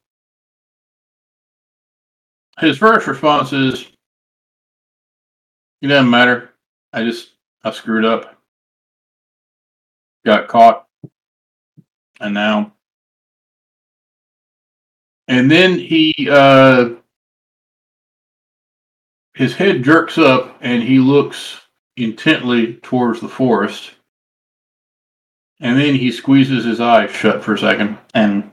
his first response is, "It doesn't matter. I just I screwed up, got caught, and now." And then he uh, his head jerks up and he looks intently towards the forest. And then he squeezes his eyes shut for a second and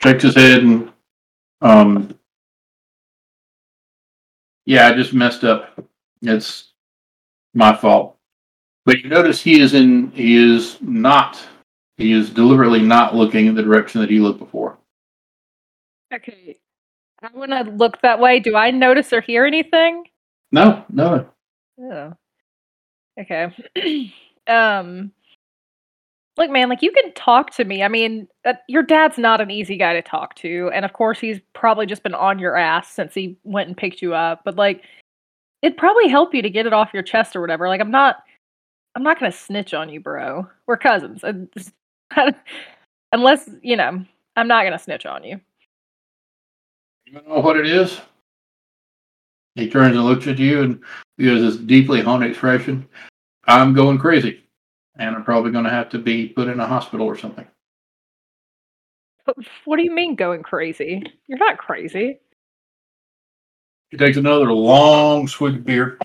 shakes his head and um yeah, I just messed up. It's my fault. But you notice he is in he is not he is deliberately not looking in the direction that he looked before. Okay. I want to look that way. Do I notice or hear anything? No, no. Oh. Okay. um Look, man, like you can talk to me. I mean, uh, your dad's not an easy guy to talk to, and of course, he's probably just been on your ass since he went and picked you up. But like, it'd probably help you to get it off your chest or whatever. Like, I'm not, I'm not gonna snitch on you, bro. We're cousins, unless you know, I'm not gonna snitch on you. You know what it is? He turns and looks at you and he has this deeply haunted expression. I'm going crazy. And I'm probably going to have to be put in a hospital or something. What do you mean going crazy? You're not crazy. He takes another long swig of beer.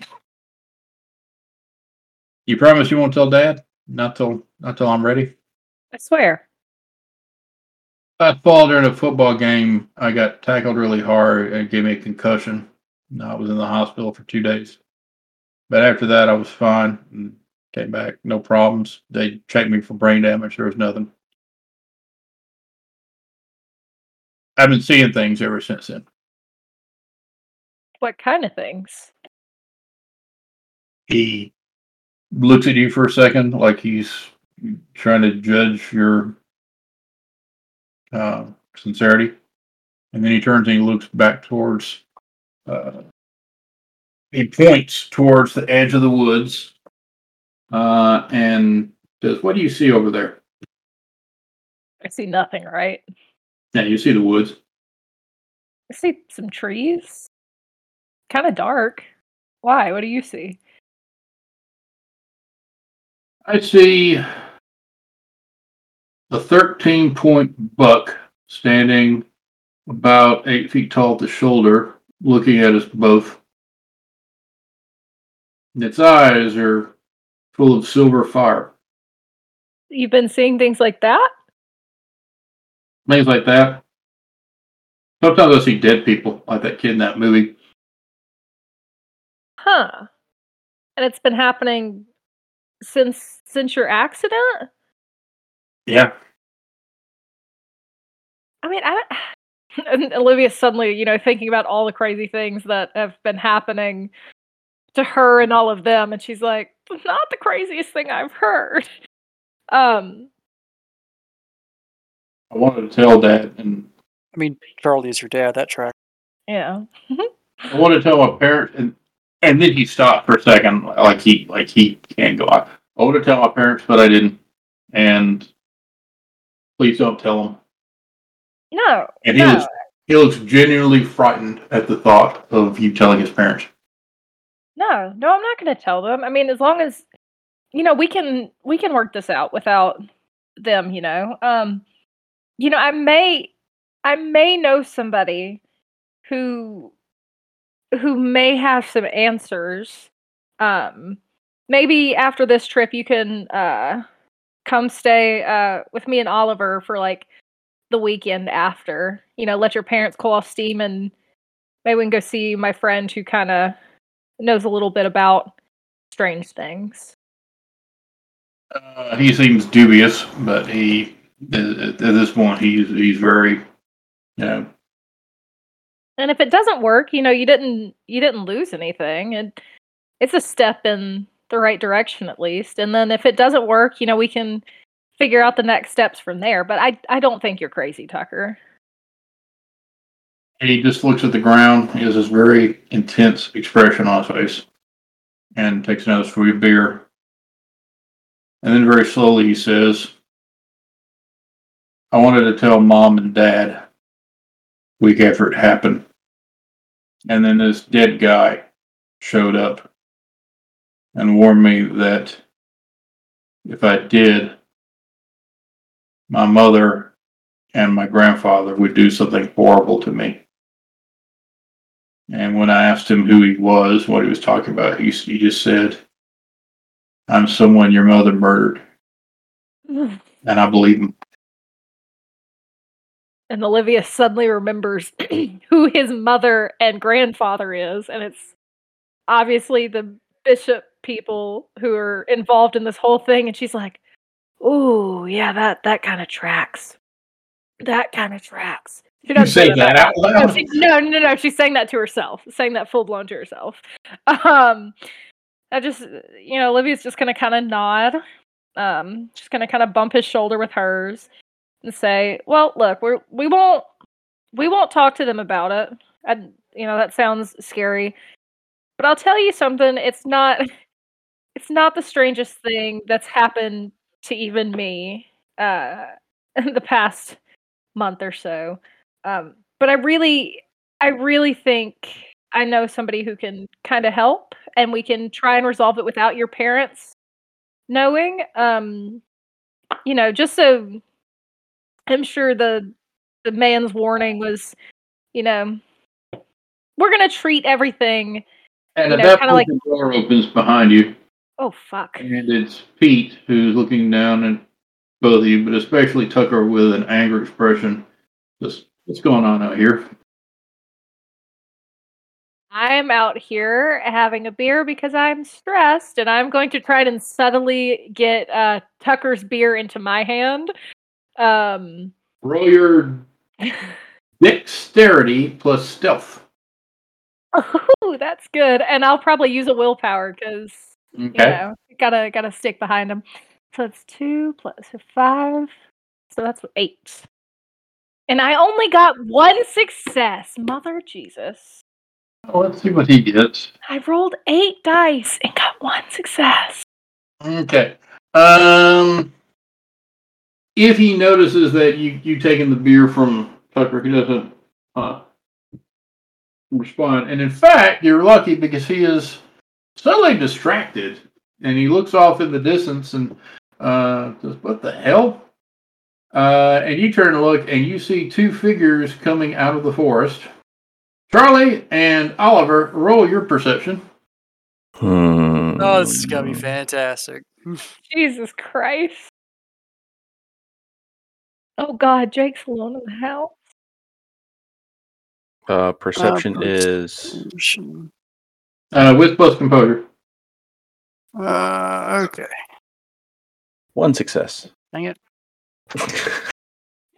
You promise you won't tell Dad? Not till not till I'm ready. I swear. Last fall during a football game, I got tackled really hard and gave me a concussion. I was in the hospital for two days. But after that, I was fine and came back, no problems. They checked me for brain damage. There was nothing. I've been seeing things ever since then. What kind of things? He looks at you for a second, like he's trying to judge your uh, sincerity, and then he turns and he looks back towards. Uh, he points towards the edge of the woods, uh, and says, "What do you see over there?" I see nothing, right? Yeah, you see the woods. I see some trees. Kind of dark. Why? What do you see? I see a 13 point buck standing about eight feet tall at the shoulder, looking at us both. Its eyes are full of silver fire. You've been seeing things like that? Things like that. Sometimes I see dead people, like that kid in that movie. Huh. And it's been happening since since your accident? Yeah. I mean, I and Olivia's suddenly, you know, thinking about all the crazy things that have been happening to her and all of them, and she's like, not the craziest thing I've heard. Um, I wanted to tell Dad, and I mean, Charlie is your dad. That track. yeah. I wanted to tell my parents, and and then he stopped for a second, like he like he can't go. I, I wanted to tell my parents, but I didn't. And please don't tell them. No. And he no. looks he looks genuinely frightened at the thought of you telling his parents. No, no, I'm not going to tell them. I mean, as long as you know, we can we can work this out without them, you know. Um you know, I may I may know somebody who who may have some answers. Um, maybe after this trip, you can uh, come stay uh, with me and Oliver for like the weekend after. You know, let your parents cool off steam, and maybe we can go see my friend who kind of knows a little bit about strange things. Uh, he seems dubious, but he at, this point he's he's very, you know, And if it doesn't work, you know, you didn't you didn't lose anything. And it's a step in the right direction at least. And then if it doesn't work, you know, we can figure out the next steps from there. But I I don't think you're crazy, Tucker. He just looks at the ground. He has this very intense expression on his face, and takes another swig of beer. And then very slowly he says, "I wanted to tell mom and dad week after it happened, and then this dead guy showed up and warned me that if I did, my mother and my grandfather would do something horrible to me." And when I asked him who he was, what he was talking about, he, he just said, I'm someone your mother murdered. And I believe him. And Olivia suddenly remembers who his mother and grandfather is, and it's obviously the bishop people who are involved in this whole thing. And she's like, "Ooh, yeah, that that kind of tracks. That kind of tracks." She You say that out No, loud. she, no, no, no. She's saying that to herself, saying that full blown to herself. Um, I just, you know, Olivia's just gonna kind of nod. Um, she's gonna kind of bump his shoulder with hers and say, "Well, look, we're we won't we won't talk to them about it. And you know, that sounds scary, but I'll tell you something. It's not it's not the strangest thing that's happened to even me uh, in the past month or so. Um, but I really, I really think I know somebody who can kind of help, and we can try and resolve it without your parents knowing. Um, you know, just so I'm sure the the man's warning was, you know, we're gonna treat everything. And You at know, that point, like- the door opens behind you, Oh fuck! and it's Pete who's looking down at both of you, but especially Tucker with an angry expression. Just, what's going on out here? I'm out here having a beer because I'm stressed, and I'm going to try and subtly get uh, Tucker's beer into my hand. Um, Roll your dexterity plus stealth. oh, that's good, and I'll probably use a willpower because you know gotta gotta stick behind him. So it's two plus five, so that's eight. And I only got one success. Mother Jesus. Well, let's see what he gets. I rolled eight dice and got one success. Okay. Um, if he notices that you you taking the beer from Tucker, he doesn't uh, respond. And in fact, you're lucky because he is suddenly distracted, and he looks off in the distance and uh, says, "What the hell?" Uh, and you turn to look, and you see two figures coming out of the forest. Charlie and Oliver, roll your perception. Hmm. Oh, this is gonna be fantastic. Jesus Christ. Oh God, Jake's alone in the house. Uh, perception Uh, is. Uh, with plus composure. Uh, okay. one success. Dang it.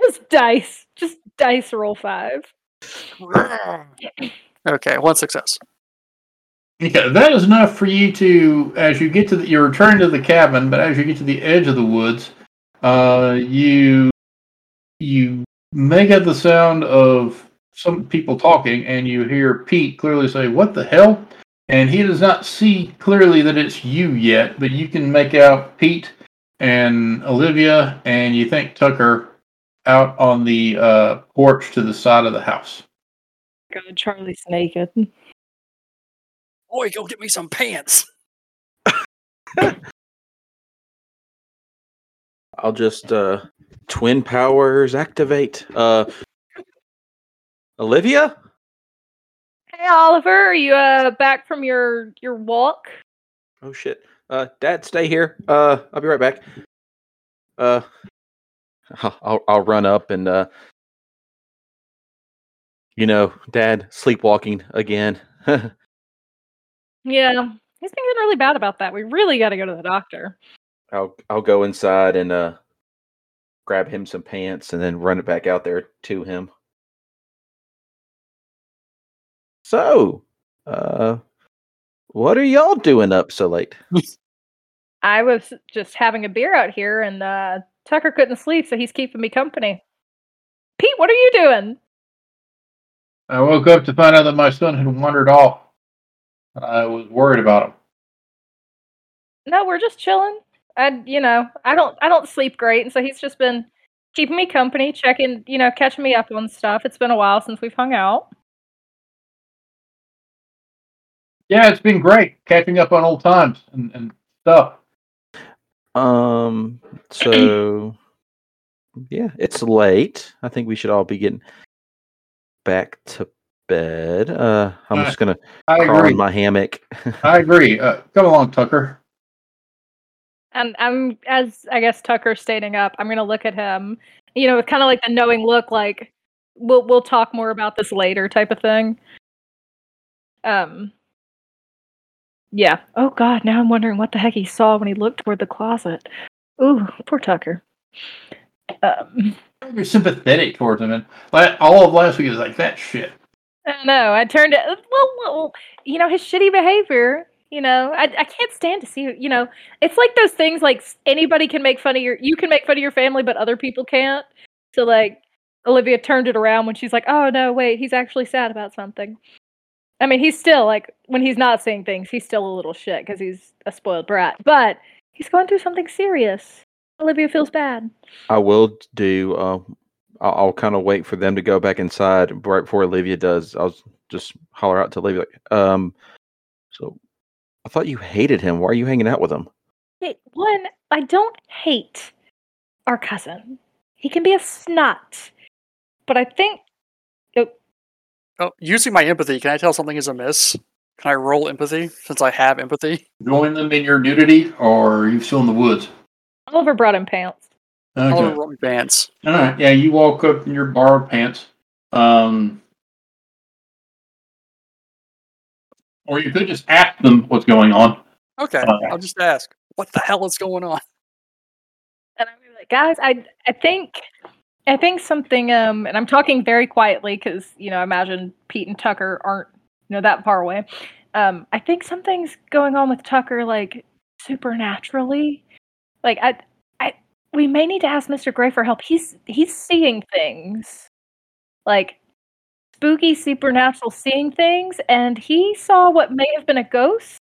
Just dice. Just dice roll five. Okay, one success. Okay, that is enough for you to, as you get to the, you return to the cabin, but as you get to the edge of the woods, uh, you you make out the sound of some people talking, and you hear Pete clearly say, "What the hell?" And he does not see clearly that it's you yet, but you can make out Pete and Olivia, and you think Tucker out on the uh, porch to the side of the house. God, Charlie's naked. Boy, go get me some pants. I'll just uh twin powers activate. Uh Olivia? Hey, Oliver, are you uh back from your your walk? Oh shit. Uh, Dad, stay here. Uh, I'll be right back. Uh, I'll I'll, I'll run up and uh, you know, Dad sleepwalking again. Yeah, he's been getting really bad about that. We really got to go to the doctor. I'll I'll go inside and uh, grab him some pants and then run it back out there to him. So, uh, what are y'all doing up so late? I was just having a beer out here, and uh, Tucker couldn't sleep, so he's keeping me company. Pete, what are you doing? I woke up to find out that my son had wandered off. I was worried about him. No, we're just chilling. I, you know, I don't, I don't sleep great, and so he's just been keeping me company, checking, you know, catching me up on stuff. It's been a while since we've hung out. Yeah, it's been great catching up on old times and, and stuff. Um, so yeah, it's late. I think we should all be getting back to bed. Uh, I'm Uh, just gonna I crawl agree. in my hammock. I agree. Uh, come along, Tucker. And I'm, as I guess Tucker's standing up, I'm gonna look at him. You know, with kind of like the knowing look, like we'll we'll talk more about this later, type of thing. Um. Yeah. Oh God. Now I'm wondering what the heck he saw when he looked toward the closet. Ooh, poor Tucker. Um. You're sympathetic towards him, and like, all of last week was like that shit. I don't know. I turned it. Well, well, you know his shitty behavior. You know, I I can't stand to see. You know, it's like those things. Like anybody can make fun of your. You can make fun of your family, but other people can't. So like, Olivia turned it around when she's like, "Oh no, wait, he's actually sad about something." I mean, he's still like when he's not saying things, he's still a little shit because he's a spoiled brat. But he's going through something serious. Olivia feels bad. I will do. Uh, I'll, I'll kind of wait for them to go back inside right before Olivia does. I'll just holler out to Olivia, like, um, so I thought you hated him. Why are you hanging out with him? Hey, one, I don't hate our cousin. He can be a snot. But I think Oh, using my empathy, can I tell something is amiss? Can I roll empathy since I have empathy? Join them in your nudity, or are you still in the woods? Oliver brought him pants. I'll Okay. roll my pants. All right. Yeah, you walk up in your borrowed pants. Um, or you could just ask them what's going on. Okay, Uh, I'll just ask, what the hell is going on? And I'm like, guys, I I think I think something um and I'm talking very quietly because you know, I imagine Pete and Tucker aren't, you know, that far away. Um, I think something's going on with Tucker like supernaturally. Like I I we may need to ask Mr. Gray for help. He's he's seeing things. Like spooky supernatural seeing things and he saw what may have been a ghost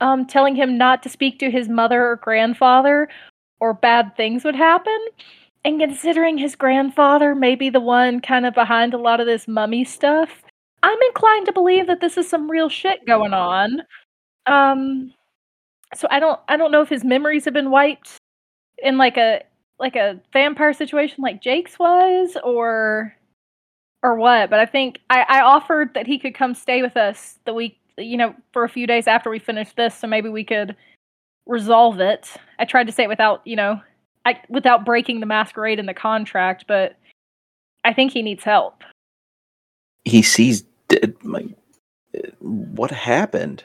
um telling him not to speak to his mother or grandfather or bad things would happen. And considering his grandfather may be the one kind of behind a lot of this mummy stuff, I'm inclined to believe that this is some real shit going on. Um so I don't I don't know if his memories have been wiped in like a like a vampire situation like Jake's was or or what, but I think I, I offered that he could come stay with us the week you know, for a few days after we finished this, so maybe we could resolve it. I tried to say it without, you know, I, without breaking the masquerade in the contract, but I think he needs help. He sees dead. Like, what happened?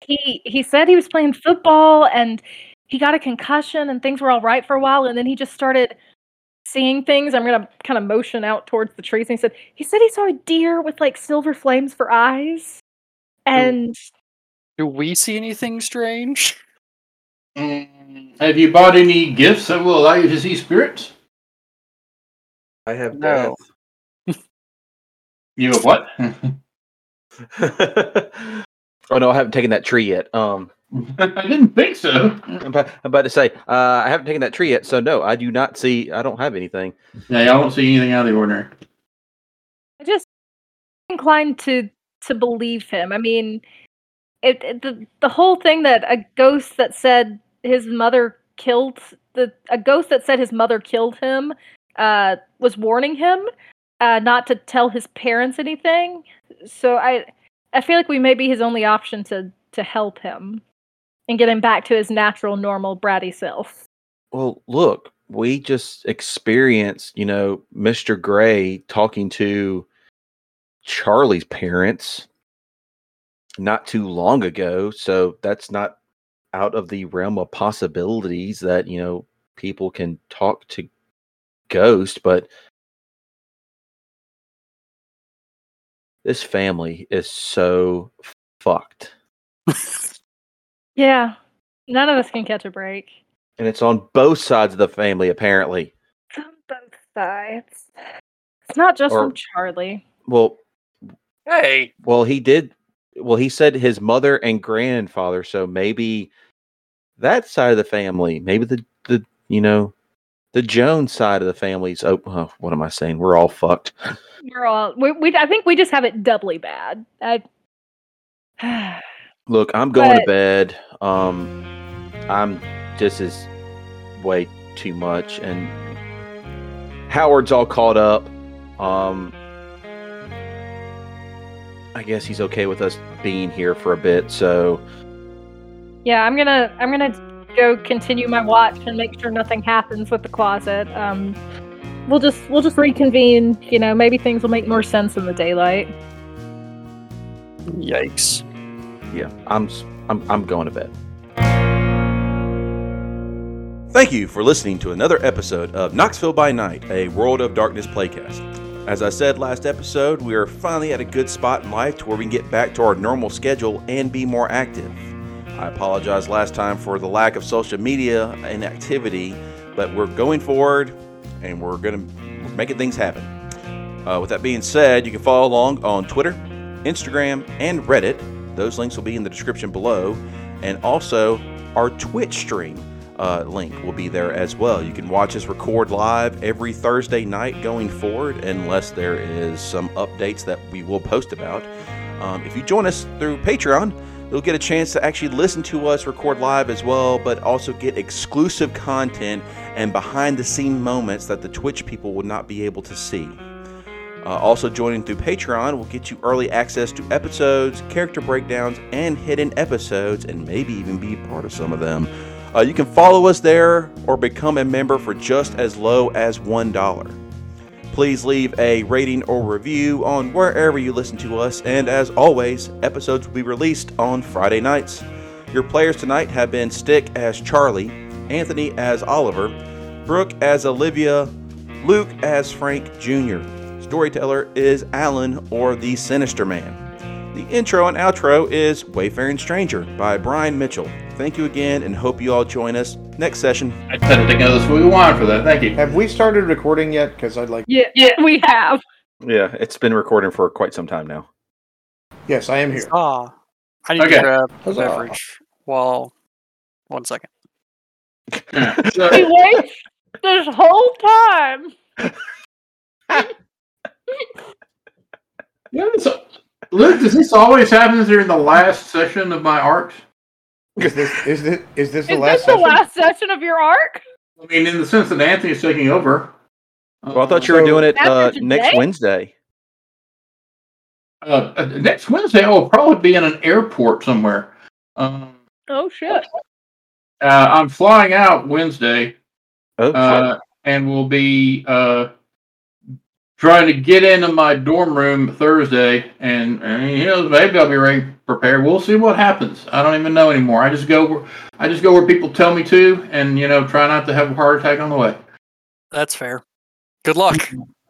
He he said he was playing football and he got a concussion and things were all right for a while and then he just started seeing things. I'm gonna kind of motion out towards the trees and he said he said he saw a deer with like silver flames for eyes. And Do we see anything strange? Mm, have you bought any gifts that will allow you to see spirits? I have No. You have what? oh no, I haven't taken that tree yet. Um, I didn't think so. I'm about, I'm about to say uh, I haven't taken that tree yet, so no, I do not see. I don't have anything. Yeah, I don't see anything out of the ordinary. I just inclined to to believe him. I mean, it, it the the whole thing that a ghost that said his mother killed the a ghost that said his mother killed him uh was warning him. uh, not to tell his parents anything. So I I feel like we may be his only option to to help him and get him back to his natural, normal, bratty self. Well, look, we just experienced, you know, Mr. Gray talking to Charlie's parents not too long ago. So that's not out of the realm of possibilities that, you know, people can talk to Ghost, but this family is so fucked. Yeah, none of us can catch a break. And it's on both sides of the family, apparently. It's on both sides. It's not just Or- from Charlie. Well, Hey, Well, he did. Well, he said his mother and grandfather. So maybe that side of the family, maybe the the you know the Jones side of the family's. Oh, oh, what am I saying? We're all fucked. We're all we, we I think we just have it doubly bad. I Look, I'm going to bed. Um, I'm this is way too much, and Howard's all caught up. Um, I guess he's okay with us being here for a bit. So Yeah, I'm gonna I'm gonna go continue my watch and make sure nothing happens with the closet. Um, we'll just we'll just reconvene. You know, maybe things will make more sense in the daylight. yikes. yeah, I'm s- I'm I'm going to bed. Thank you for listening to another episode of Knoxville by Night, a World of Darkness playcast. As I said last episode, we are finally at a good spot in life to where we can get back to our normal schedule and be more active. I apologize last time for the lack of social media and activity, but we're going forward and we're going to making things happen. Uh, with that being said, you can follow along on Twitter, Instagram, and Reddit. Those links will be in the description below. And also, our Twitch stream uh, link will be there as well. You can watch us record live every Thursday night going forward, unless there is some updates that we will post about. Um, if you join us through Patreon, you'll get a chance to actually listen to us record live as well, but also get exclusive content and behind the scene moments that the Twitch people would not be able to see. Uh, also, joining through Patreon will get you early access to episodes, character breakdowns, and hidden episodes, and maybe even be part of some of them. Uh, you can follow us there or become a member for just as low as $1. Please leave a rating or review on wherever you listen to us, and as always, episodes will be released on Friday nights. Your players tonight have been Stick as Charlie, Anthony as Oliver, Brooke as Olivia, Luke as Frank Jr. Storyteller is Alan or the Sinister Man. The intro and outro is Wayfaring Stranger by Brian Mitchell. Thank you again and hope you all join us next session. I didn't think of this we wine for that. Thank you. Have we started recording yet? Because I'd like. Yeah, yeah, we have. Yeah, it's been recording for quite some time now. Yes, I am here. Ah, I need Okay. to grab a Huzzah. beverage. Well, one second. So- We wait this whole time. Yeah, so, Luke, does this always happen during the last session of my arc? Is this is this is this the Is last this the session? last session of your arc? I mean, in the sense that Anthony's taking over. Well, I thought you were So- doing it uh, next Wednesday. Uh, uh, next Wednesday, I will probably be in an airport somewhere. Um, Oh shit! uh, I'm flying out Wednesday, Oh, shit. uh, and will be uh, trying to get into my dorm room Thursday, and, and you know maybe I'll be ready prepared. We'll see what happens. I don't even know anymore. I just go, where, I just go where people tell me to, and you know try not to have a heart attack on the way. That's fair. Good luck.